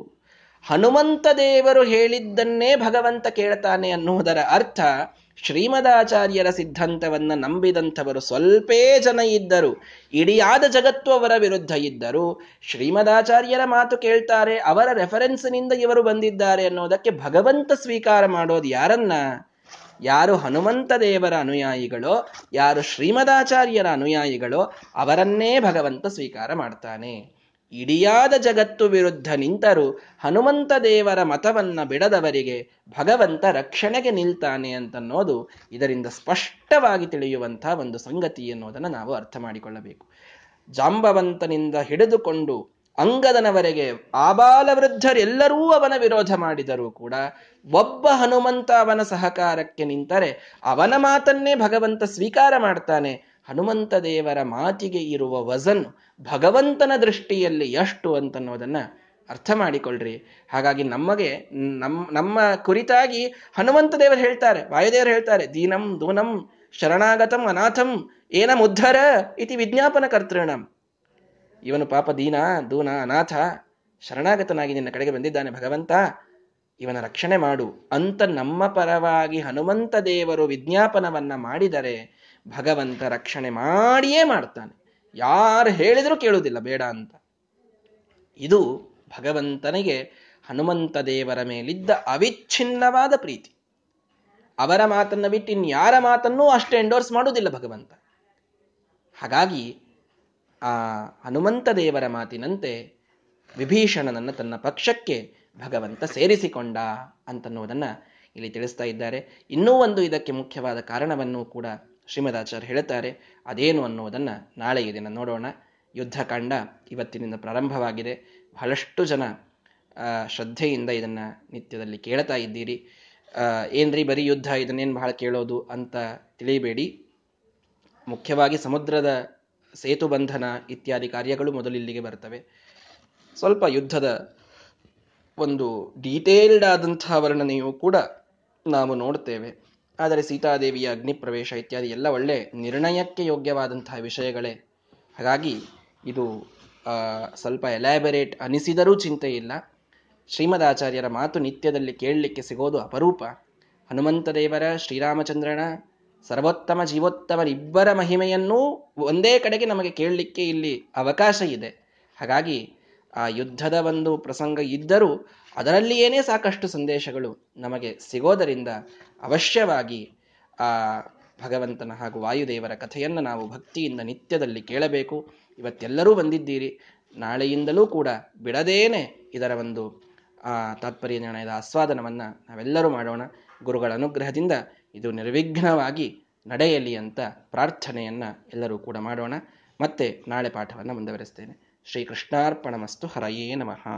Speaker 1: ಹನುಮಂತ ದೇವರು ಹೇಳಿದ್ದನ್ನೇ ಭಗವಂತ ಕೇಳ್ತಾನೆ ಅನ್ನುವುದರ ಅರ್ಥ ಶ್ರೀಮದಾಚಾರ್ಯರ ಸಿದ್ಧಾಂತವನ್ನ ನಂಬಿದಂಥವರು ಸ್ವಲ್ಪೇ ಜನ ಇದ್ದರು. ಇಡಿಯಾದ ಜಗತ್ತು ಅವರ ವಿರುದ್ಧ ಇದ್ದರು. ಶ್ರೀಮದಾಚಾರ್ಯರ ಮಾತು ಕೇಳ್ತಾರೆ, ಅವರ ರೆಫರೆನ್ಸ್ನಿಂದ ಇವರು ಬಂದಿದ್ದಾರೆ ಅನ್ನೋದಕ್ಕೆ ಭಗವಂತ ಸ್ವೀಕಾರ ಮಾಡೋದು ಯಾರನ್ನ? ಯಾರು ಹನುಮಂತ ದೇವರ ಅನುಯಾಯಿಗಳೋ, ಯಾರು ಶ್ರೀಮದಾಚಾರ್ಯರ ಅನುಯಾಯಿಗಳೋ, ಅವರನ್ನೇ ಭಗವಂತ ಸ್ವೀಕಾರ ಮಾಡ್ತಾನೆ. ಇಡಿಯಾದ ಜಗತ್ತು ವಿರುದ್ಧ ನಿಂತರೂ ಹನುಮಂತ ದೇವರ ಮತವನ್ನ ಬಿಡದವರಿಗೆ ಭಗವಂತ ರಕ್ಷಣೆಗೆ ನಿಲ್ತಾನೆ ಅಂತನ್ನೋದು ಇದರಿಂದ ಸ್ಪಷ್ಟವಾಗಿ ತಿಳಿಯುವಂತಹ ಒಂದು ಸಂಗತಿ ಎನ್ನುವುದನ್ನು ನಾವು ಅರ್ಥ ಮಾಡಿಕೊಳ್ಳಬೇಕು. ಜಾಂಬವಂತನಿಂದ ಹಿಡಿದುಕೊಂಡು ಅಂಗದನವರೆಗೆ ಆಬಾಲ ವೃದ್ಧರೆಲ್ಲರೂ ಅವನ ವಿರೋಧ ಮಾಡಿದರೂ ಕೂಡ ಒಬ್ಬ ಹನುಮಂತ ಅವನ ಸಹಕಾರಕ್ಕೆ ನಿಂತರೆ ಅವನ ಮಾತನ್ನೇ ಭಗವಂತ ಸ್ವೀಕಾರ ಮಾಡ್ತಾನೆ. ಹನುಮಂತ ದೇವರ ಮಾತಿಗೆ ಇರುವ ವಜನ್ ಭಗವಂತನ ದೃಷ್ಟಿಯಲ್ಲಿ ಎಷ್ಟು ಅಂತನ್ನೋದನ್ನ ಅರ್ಥ ಮಾಡಿಕೊಳ್ಳ್ರಿ ಹಾಗಾಗಿ ನಮಗೆ ನಮ್ಮ ನಮ್ಮ ಕುರಿತಾಗಿ ಹನುಮಂತ ದೇವರು ಹೇಳ್ತಾರೆ, ವಾಯುದೇವರು ಹೇಳ್ತಾರೆ, ದೀನಂ ದೂನಂ ಶರಣಾಗತಂ ಅನಾಥಂ ಏನ ಉದ್ಧರ ಇತಿ ವಿಜ್ಞಾಪನ ಕರ್ತೃಣಂ. ಇವನು ಪಾಪ ದೀನ, ದೂನ, ಅನಾಥ, ಶರಣಾಗತನಾಗಿ ನಿನ್ನ ಕಡೆಗೆ ಬಂದಿದ್ದಾನೆ ಭಗವಂತ, ಇವನ ರಕ್ಷಣೆ ಮಾಡು. ಅಂತ ನಮ್ಮ ಪರವಾಗಿ ಹನುಮಂತ ದೇವರು ವಿಜ್ಞಾಪನವನ್ನ ಮಾಡಿದರೆ ಭಗವಂತ ರಕ್ಷಣೆ ಮಾಡಿಯೇ ಮಾಡ್ತಾನೆ. ಯಾರು ಹೇಳಿದರೂ ಕೇಳುವುದಿಲ್ಲ, ಬೇಡ ಅಂತ. ಇದು ಭಗವಂತನಿಗೆ ಹನುಮಂತ ದೇವರ ಮೇಲಿದ್ದ ಅವಿಚ್ಛಿನ್ನವಾದ ಪ್ರೀತಿ. ಅವರ ಮಾತನ್ನು ಬಿಟ್ಟು ಇನ್ಯಾರ ಮಾತನ್ನೂ ಅಷ್ಟು ಎಂಡೋರ್ಸ್ ಮಾಡುವುದಿಲ್ಲ ಭಗವಂತ. ಹಾಗಾಗಿ ಆ ಹನುಮಂತ ದೇವರ ಮಾತಿನಂತೆ ವಿಭೀಷಣನನ್ನು ತನ್ನ ಪಕ್ಷಕ್ಕೆ ಭಗವಂತ ಸೇರಿಸಿಕೊಂಡ ಅಂತನ್ನುವುದನ್ನು ಇಲ್ಲಿ ತಿಳಿಸ್ತಾ ಇದ್ದಾರೆ. ಇನ್ನೂ ಒಂದು ಇದಕ್ಕೆ ಮುಖ್ಯವಾದ ಕಾರಣವನ್ನು ಕೂಡ ಶ್ರೀಮದಾಚಾರ್ಯ ಹೇಳುತ್ತಾರೆ, ಅದೇನು ಅನ್ನುವುದನ್ನ ನಾಳೆಯ ದಿನ ನೋಡೋಣ. ಯುದ್ಧಕಾಂಡ ಇವತ್ತಿನಿಂದ ಪ್ರಾರಂಭವಾಗಿದೆ. ಬಹಳಷ್ಟು ಜನ ಶ್ರದ್ಧೆಯಿಂದ ಇದನ್ನು ನಿತ್ಯದಲ್ಲಿ ಕೇಳ್ತಾ ಇದ್ದೀರಿ. ಏನ್ರಿ ಬರೀ ಯುದ್ಧ, ಇದನ್ನೇನು ಬಹಳ ಕೇಳೋದು ಅಂತ ತಿಳಿಬೇಡಿ. ಮುಖ್ಯವಾಗಿ ಸಮುದ್ರದ ಸೇತು ಬಂಧನ ಇತ್ಯಾದಿ ಕಾರ್ಯಗಳು ಮೊದಲು ಇಲ್ಲಿಗೆ ಬರ್ತವೆ. ಸ್ವಲ್ಪ ಯುದ್ಧದ ಒಂದು ಡೀಟೇಲ್ಡ್ ಆದಂತಹ ವರ್ಣನೆಯು ಕೂಡ ನಾವು ನೋಡ್ತೇವೆ. ಆದರೆ ಸೀತಾದೇವಿಯ ಅಗ್ನಿ ಪ್ರವೇಶ ಇತ್ಯಾದಿ ಎಲ್ಲ ಒಳ್ಳೆ ನಿರ್ಣಯಕ್ಕೆ ಯೋಗ್ಯವಾದಂತಹ ವಿಷಯಗಳೇ. ಹಾಗಾಗಿ ಇದು ಸ್ವಲ್ಪ ಎಲ್ಯಾಬರೇಟ್ ಅನಿಸಿದರೂ ಚಿಂತೆ ಇಲ್ಲ. ಶ್ರೀಮದ್ ಆಚಾರ್ಯರ ಮಾತು ನಿತ್ಯದಲ್ಲಿ ಕೇಳಲಿಕ್ಕೆ ಸಿಗೋದು ಅಪರೂಪ. ಹನುಮಂತದೇವರ ಶ್ರೀರಾಮಚಂದ್ರನ, ಸರ್ವೋತ್ತಮ ಜೀವೋತ್ತಮರಿಬ್ಬರ ಮಹಿಮೆಯನ್ನೂ ಒಂದೇ ಕಡೆಗೆ ನಮಗೆ ಕೇಳಲಿಕ್ಕೆ ಇಲ್ಲಿ ಅವಕಾಶ ಇದೆ. ಹಾಗಾಗಿ ಆ ಯುದ್ಧದ ಒಂದು ಪ್ರಸಂಗ ಇದ್ದರೂ ಅದರಲ್ಲಿಯೇನೇ ಸಾಕಷ್ಟು ಸಂದೇಶಗಳು ನಮಗೆ ಸಿಗೋದರಿಂದ ಅವಶ್ಯವಾಗಿ ಆ ಭಗವಂತನ ಹಾಗೂ ವಾಯುದೇವರ ಕಥೆಯನ್ನು ನಾವು ಭಕ್ತಿಯಿಂದ ನಿತ್ಯದಲ್ಲಿ ಕೇಳಬೇಕು. ಇವತ್ತೆಲ್ಲರೂ ಬಂದಿದ್ದೀರಿ. ನಾಳೆಯಿಂದಲೂ ಕೂಡ ಬಿಡದೇನೆ ಇದರ ಒಂದು ತಾತ್ಪರ್ಯ ನಿರ್ಣಯದ ಆಸ್ವಾದನವನ್ನು ನಾವೆಲ್ಲರೂ ಮಾಡೋಣ. ಗುರುಗಳ ಅನುಗ್ರಹದಿಂದ ಇದು ನಿರ್ವಿಘ್ನವಾಗಿ ನಡೆಯಲಿ ಅಂತ ಪ್ರಾರ್ಥನೆಯನ್ನು ಎಲ್ಲರೂ ಕೂಡ ಮಾಡೋಣ. ಮತ್ತೆ ನಾಳೆ ಪಾಠವನ್ನು ಮುಂದುವರಿಸ್ತೇನೆ. ಶ್ರೀಕೃಷ್ಣಾರ್ಪಣಮಸ್ತು ಹರಯೇ ನಮಃ.